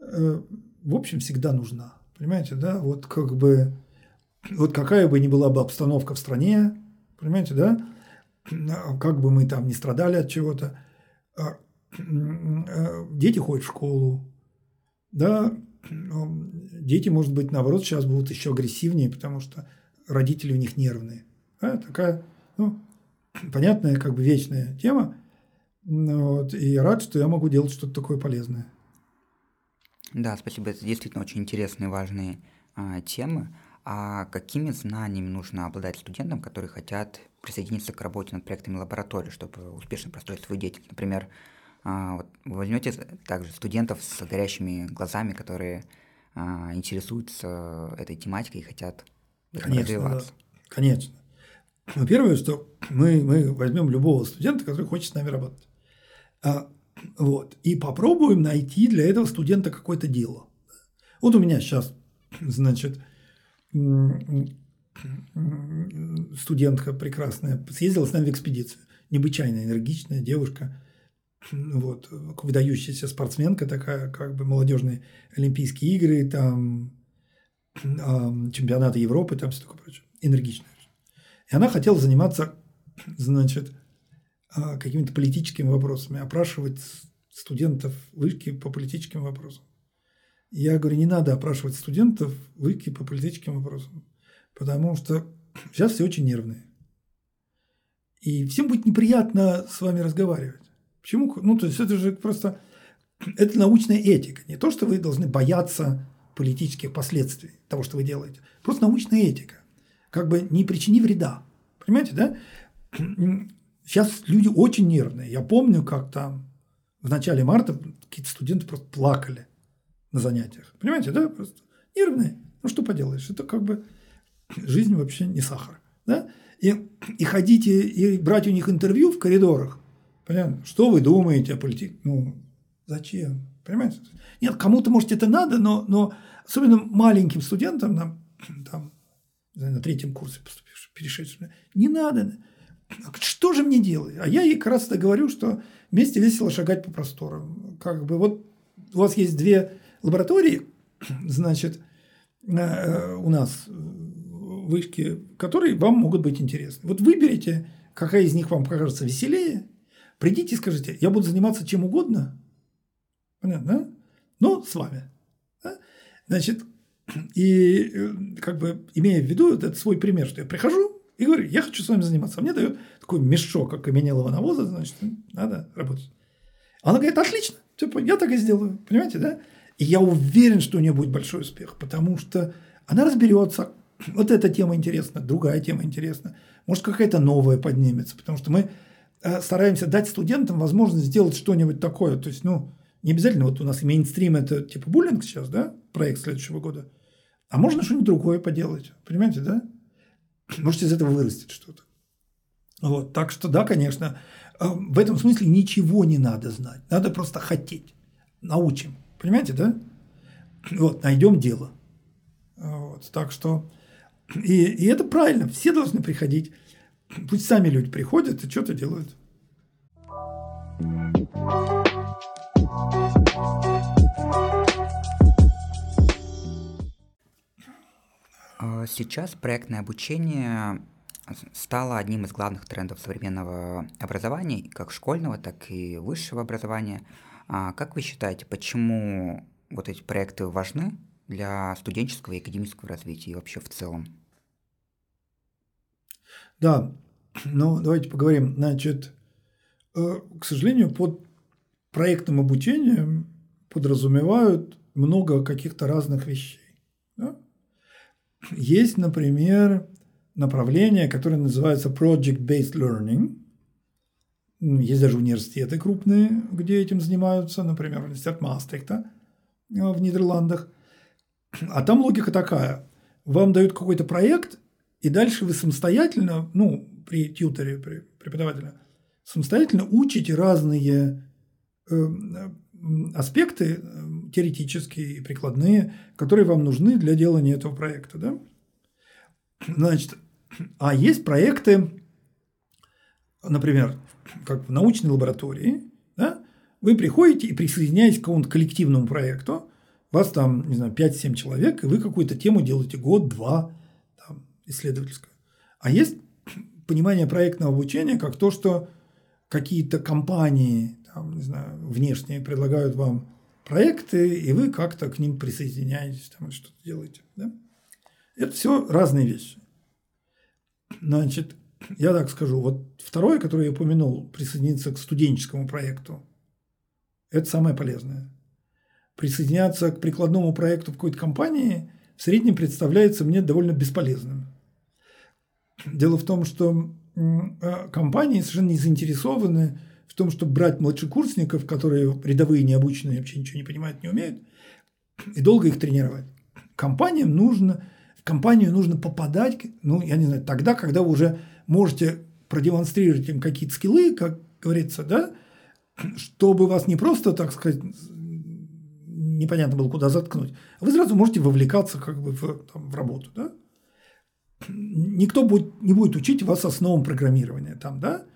э, в общем, всегда нужна. Понимаете, да? Вот как бы, вот какая бы ни была бы обстановка в стране, понимаете, да? Как бы мы там не страдали от чего-то, а дети ходят в школу, да, дети, может быть, наоборот, сейчас будут еще агрессивнее, потому что родители у них нервные. Да, такая, ну, понятная, как бы вечная тема. Вот, и я рад, что я могу делать что-то такое полезное. Да, спасибо. Это действительно очень интересные, важные а, темы. А какими знаниями нужно обладать студентам, которые хотят присоединиться к работе над проектами лаборатории, чтобы успешно простроить свою деятельность? Например, вот, вы возьмете также студентов с горящими глазами, которые а, интересуются этой тематикой и хотят Конечно, развиваться. Да. Конечно. Ну, первое, что мы, мы возьмем любого студента, который хочет с нами работать. А, вот, и попробуем найти для этого студента какое-то дело. Вот у меня сейчас, значит, студентка прекрасная съездила с нами в экспедицию. Необычайно энергичная девушка – вот, выдающаяся спортсменка такая, как бы молодежные Олимпийские игры, там чемпионаты Европы, там все такое прочее, энергичная. И она хотела заниматься, значит, а, какими-то политическими вопросами, опрашивать студентов вышки по политическим вопросам. Я говорю, не надо опрашивать студентов в ИКИ по политическим вопросам, потому что сейчас все очень нервные. И всем будет неприятно с вами разговаривать. Почему? Ну, то есть это же просто это научная этика. Не то, что вы должны бояться политических последствий того, что вы делаете. Просто научная этика. Как бы не причини вреда. Понимаете, да? Сейчас люди очень нервные. Я помню, как там в начале марта какие-то студенты просто плакали на занятиях. Понимаете, да? Просто нервные. Ну, что поделаешь? Это как бы жизнь вообще не сахар. Да? И, и ходить и брать у них интервью в коридорах. Понятно? Что вы думаете о политике? Ну, зачем? Понимаете? Нет, кому-то, может, это надо, но, но особенно маленьким студентам, нам, там, на третьем курсе поступившим, перешедшим, не надо. Что же мне делать? А я ей как раз говорю, что вместе весело шагать по просторам. Как бы вот у вас есть две лаборатории, значит, э, у нас вышки, которые вам могут быть интересны. Вот выберите, какая из них вам покажется веселее, придите и скажите, я буду заниматься чем угодно, понятно, да? но с вами. Да? Значит, и э, как бы имея в виду этот свой пример, что я прихожу и говорю, я хочу с вами заниматься. А мне дают такой мешок окаменелого навоза, значит, надо работать. Она говорит, отлично, типа, я так и сделаю, понимаете, да? И я уверен, что у нее будет большой успех, потому что она разберется, вот эта тема интересна, другая тема интересна, может какая-то новая поднимется, потому что мы стараемся дать студентам возможность сделать что-нибудь такое, то есть, ну, не обязательно, вот у нас мейнстрим – это типа буллинг сейчас, да, проект следующего года, а можно что-нибудь другое поделать, понимаете, да? Может, из этого вырастет что-то. Вот, так что, да, конечно, э, в этом смысле ничего не надо знать, надо просто хотеть, научим, понимаете, да? Вот, найдем дело. Вот, так что, и, и это правильно, все должны приходить, пусть сами люди приходят и что-то делают. А, сейчас проектное обучение стало одним из главных трендов современного образования, как школьного, так и высшего образования. А как вы считаете, почему вот эти проекты важны для студенческого и академического развития и вообще в целом? Да, ну давайте поговорим. Значит, э, к сожалению, под проектным обучением подразумевают много каких-то разных вещей. Да? Есть, например, направление, которое называется Project-Based Learning. Есть даже университеты крупные, где этим занимаются, например, университет Мастрихта э, в Нидерландах. А там логика такая. Вам дают какой-то проект, и дальше вы самостоятельно, ну, при тьюторе, при преподавателе, самостоятельно учите разные э, аспекты э, теоретические и прикладные, которые вам нужны для делания этого проекта. Да? Значит, а есть проекты, например, как в научной лаборатории, да? вы приходите и присоединяетесь к какому-то коллективному проекту, вас там, не знаю, 5-7 человек, и вы какую-то тему делаете год-два там, исследовательскую. А есть понимание проектного обучения как то, что какие-то компании там, не знаю, внешние предлагают вам проекты, и вы как-то к ним присоединяетесь, там что-то делаете. Да? Это все разные вещи. Значит, я так скажу, вот второе, которое я упомянул, присоединиться к студенческому проекту, это самое полезное. Присоединяться к прикладному проекту в какой-то компании в среднем представляется мне довольно бесполезным. Дело в том, что э, компании совершенно не заинтересованы в том, чтобы брать младшекурсников, которые рядовые, необученные, вообще ничего не понимают, не умеют, и долго их тренировать. Компаниям нужно, в компанию нужно попадать, ну, я не знаю, тогда, когда вы уже можете продемонстрировать им какие-то скиллы, как говорится, да, чтобы вас не просто, так сказать, непонятно было, куда заткнуть, а вы сразу можете вовлекаться как бы в, там, в работу, да. Никто будет, не будет учить вас основам программирования там, да,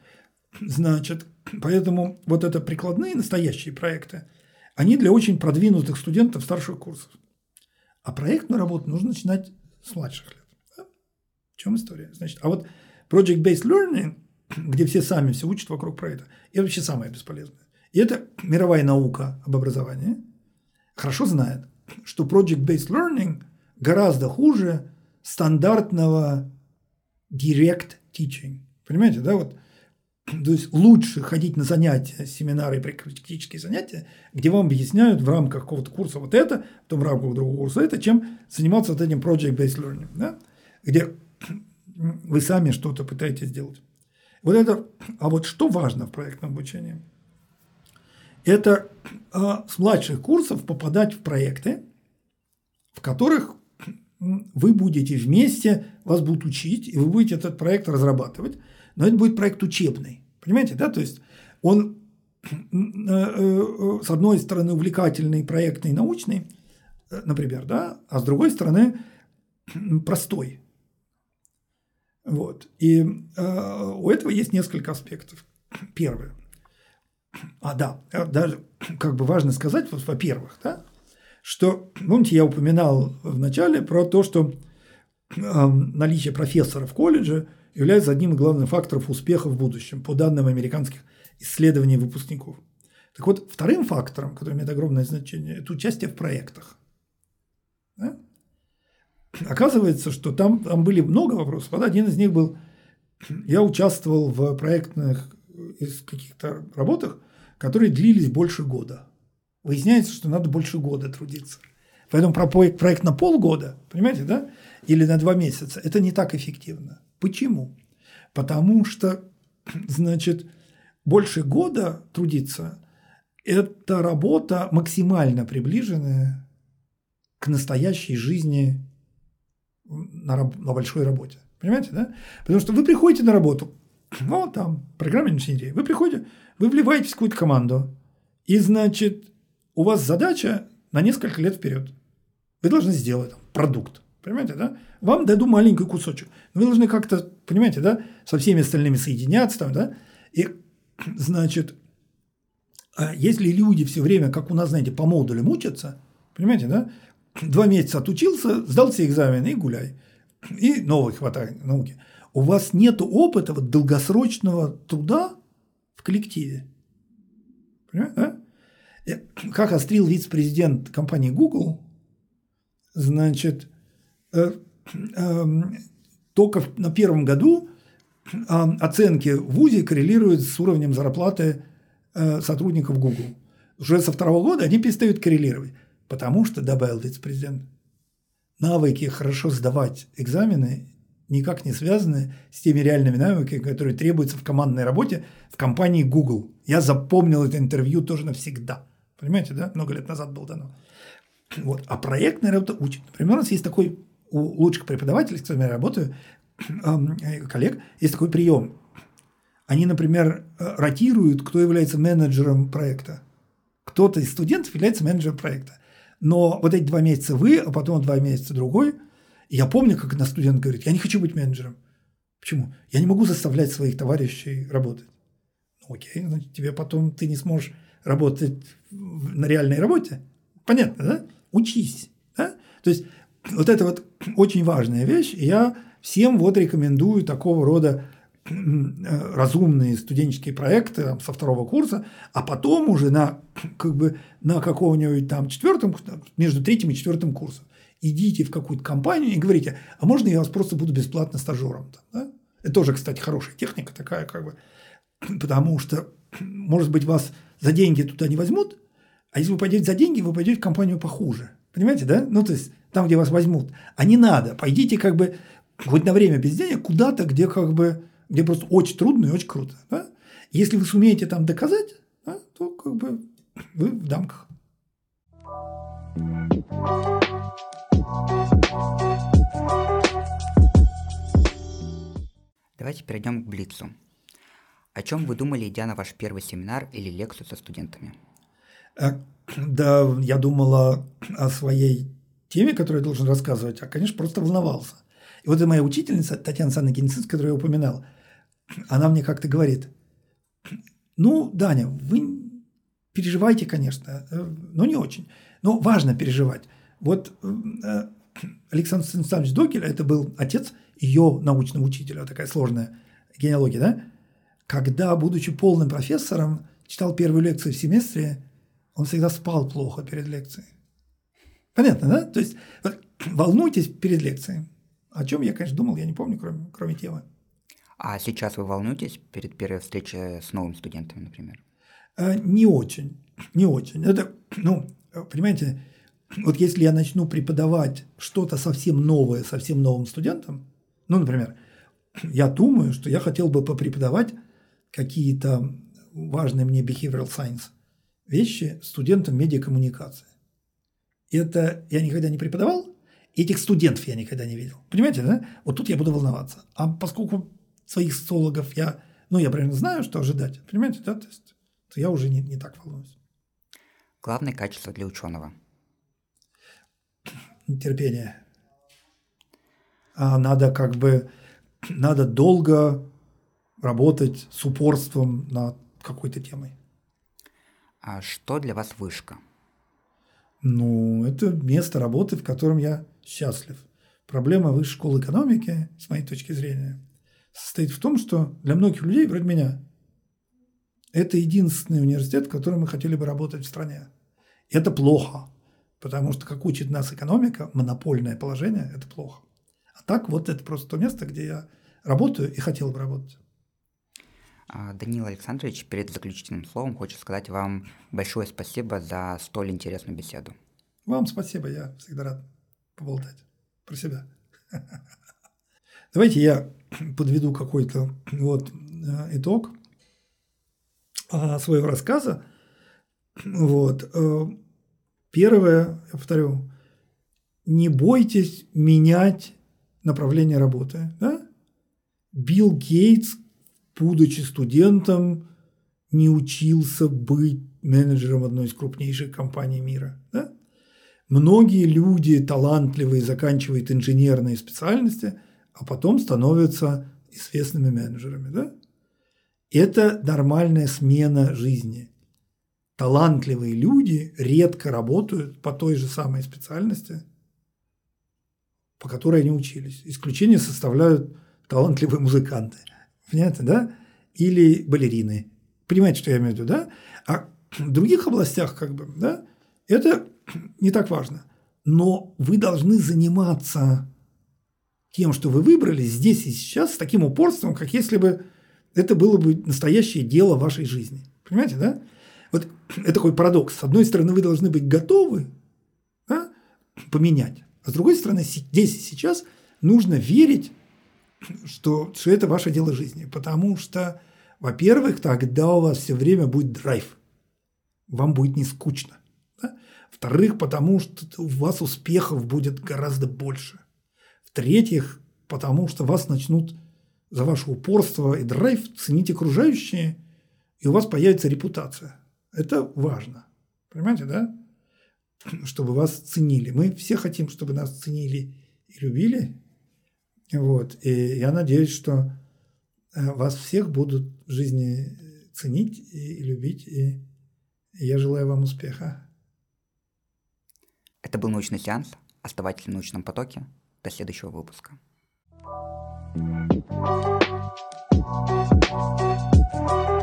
Значит, поэтому вот это прикладные настоящие проекты, они для очень продвинутых студентов старших курсов. А проектную работу нужно начинать с младших лет. Да? В чем история? Значит, а вот project-based learning, где все сами все учат вокруг проекта, это вообще самое бесполезное. И это мировая наука об образовании хорошо знает, что project-based learning гораздо хуже стандартного direct teaching. Понимаете, да, вот то есть лучше ходить на занятия, семинары, практические занятия, где вам объясняют в рамках какого-то курса вот это, потом в рамках другого курса это, чем заниматься вот этим project-based learning, да? где вы сами что-то пытаетесь сделать. Вот это, а вот что важно в проектном обучении? Это а, с младших курсов попадать в проекты, в которых вы будете вместе, вас будут учить, и вы будете этот проект разрабатывать но это будет проект учебный. Понимаете, да? То есть он э, э, с одной стороны увлекательный, проектный, научный, э, например, да, а с другой стороны простой. Вот. И у этого есть несколько аспектов. Первое. А да, даже как бы важно сказать, вот, во-первых, да, что, помните, я упоминал в начале про то, что э, наличие профессора в колледже является одним из главных факторов успеха в будущем, по данным американских исследований выпускников. Так вот, вторым фактором, который имеет огромное значение, это участие в проектах. Да? Оказывается, что там, там были много вопросов. Вот один из них был, я участвовал в проектных из каких-то работах, которые длились больше года. Выясняется, что надо больше года трудиться. Поэтому про проект на полгода, понимаете, да, или на два месяца, это не так эффективно. Почему? Потому что, значит, больше года трудиться – это работа максимально приближенная к настоящей жизни на, на большой работе. Понимаете, да? Потому что вы приходите на работу, ну, там, программная инженерия, вы приходите, вы вливаетесь в какую-то команду, и, значит, у вас задача на несколько лет вперед. Вы должны сделать там, продукт. Понимаете, да? Вам дадут маленький кусочек. Вы должны как-то, понимаете, да, со всеми остальными соединяться там, да? И, значит, а если люди все время, как у нас, знаете, по модулям учатся, понимаете, да? Два месяца отучился, сдал все экзамены и гуляй. И новый хватает науки. У вас нет опыта вот, долгосрочного труда в коллективе. Понимаете, да? Как острил вице-президент компании Google, значит, Э, эм, только на первом году эм, оценки в ВУЗе коррелируют с уровнем зарплаты э, сотрудников Google. Уже со второго года они перестают коррелировать, потому что, добавил вице-президент, навыки хорошо сдавать экзамены никак не связаны с теми реальными навыками, которые требуются в командной работе в компании Google. Я запомнил это интервью тоже навсегда. Понимаете, да? Много лет назад было дано. Вот. А проектная работа учит. Например, у нас есть такой у лучших преподавателей, с которыми я работаю, э, коллег, есть такой прием. Они, например, э, ротируют, кто является менеджером проекта. Кто-то из студентов является менеджером проекта. Но вот эти два месяца вы, а потом два месяца другой. Я помню, как на студент говорит, я не хочу быть менеджером. Почему? Я не могу заставлять своих товарищей работать. Ну, окей, значит, тебе потом ты не сможешь работать на реальной работе. Понятно, да? Учись. Да? То есть вот это вот очень важная вещь. Я всем вот рекомендую такого рода э, разумные студенческие проекты там, со второго курса, а потом уже на, как бы, на какого-нибудь там четвертом, между третьим и четвертым курсом идите в какую-то компанию и говорите, а можно я вас просто буду бесплатно стажером? да? Это тоже, кстати, хорошая техника такая, как бы, потому что, может быть, вас за деньги туда не возьмут, а если вы пойдете за деньги, вы пойдете в компанию похуже. Понимаете, да? Ну, то есть, там, где вас возьмут. А не надо. Пойдите как бы хоть на время без денег куда-то, где как бы где просто очень трудно и очень круто. Да? Если вы сумеете там доказать, да, то как бы вы в дамках. Давайте перейдем к Блицу. О чем вы думали, идя на ваш первый семинар или лекцию со студентами? Э, да, я думала о своей теме, которую я должен рассказывать, а, конечно, просто волновался. И вот и моя учительница, Татьяна Санна Генецинская, которую я упоминал, она мне как-то говорит, ну, Даня, вы переживайте, конечно, э, но не очень. Но важно переживать. Вот э, Александр Станиславович Докель, это был отец ее научного учителя, такая сложная генеалогия, да? Когда, будучи полным профессором, читал первую лекцию в семестре, он всегда спал плохо перед лекцией. Понятно, да? То есть вот, волнуйтесь перед лекцией. О чем я, конечно, думал, я не помню, кроме, кроме темы. А сейчас вы волнуетесь перед первой встречей с новыми студентами, например? А, не очень, не очень. Это, ну, понимаете, вот если я начну преподавать что-то совсем новое, совсем новым студентам, ну, например, я думаю, что я хотел бы попреподавать какие-то важные мне behavioral science вещи студентам медиакоммуникации. Это я никогда не преподавал, этих студентов я никогда не видел. Понимаете, да? Вот тут я буду волноваться. А поскольку своих социологов я, ну, я примерно знаю, что ожидать, понимаете, да? То есть то я уже не, не так волнуюсь. Главное качество для ученого. Терпение. А надо как бы, надо долго работать с упорством над какой-то темой. А что для вас вышка? Ну, это место работы, в котором я счастлив. Проблема высшей школы экономики, с моей точки зрения, состоит в том, что для многих людей, вроде меня, это единственный университет, в котором мы хотели бы работать в стране. И это плохо, потому что, как учит нас экономика, монопольное положение – это плохо. А так вот это просто то место, где я работаю и хотел бы работать. А, Данил Александрович, перед заключительным словом хочу сказать вам большое спасибо за столь интересную беседу. Вам спасибо, я всегда рад поболтать про себя. Давайте я подведу какой-то вот э, итог а, своего рассказа. Вот. Э, первое, я повторю, не бойтесь менять направление работы. Да? Билл Гейтс, будучи студентом, не учился быть менеджером одной из крупнейших компаний мира. Да? Многие люди талантливые заканчивают инженерные специальности, а потом становятся известными менеджерами. Да? Это нормальная смена жизни. Талантливые люди редко работают по той же самой специальности, по которой они учились. Исключение составляют талантливые музыканты. Понятно, да? Или балерины. Понимаете, что я имею в виду, да? А в других областях, как бы, да, это не так важно. Но вы должны заниматься тем, что вы выбрали здесь и сейчас с таким упорством, как если бы это было бы настоящее дело вашей жизни. Понимаете, да? Вот это такой парадокс. С одной стороны, вы должны быть готовы да, поменять, а с другой стороны, здесь и сейчас нужно верить, что, что это ваше дело жизни. Потому что, во-первых, тогда у вас все время будет драйв. Вам будет не скучно. Да? Во-вторых, потому что у вас успехов будет гораздо больше. В-третьих, потому что вас начнут за ваше упорство и драйв ценить окружающие, и у вас появится репутация. Это важно. Понимаете, да? Чтобы вас ценили. Мы все хотим, чтобы нас ценили и любили. Вот. И я надеюсь, что э, вас всех будут в жизни ценить и любить. И я желаю вам успеха. Это был научный сеанс. Оставайтесь в научном потоке. До следующего выпуска. Thank you.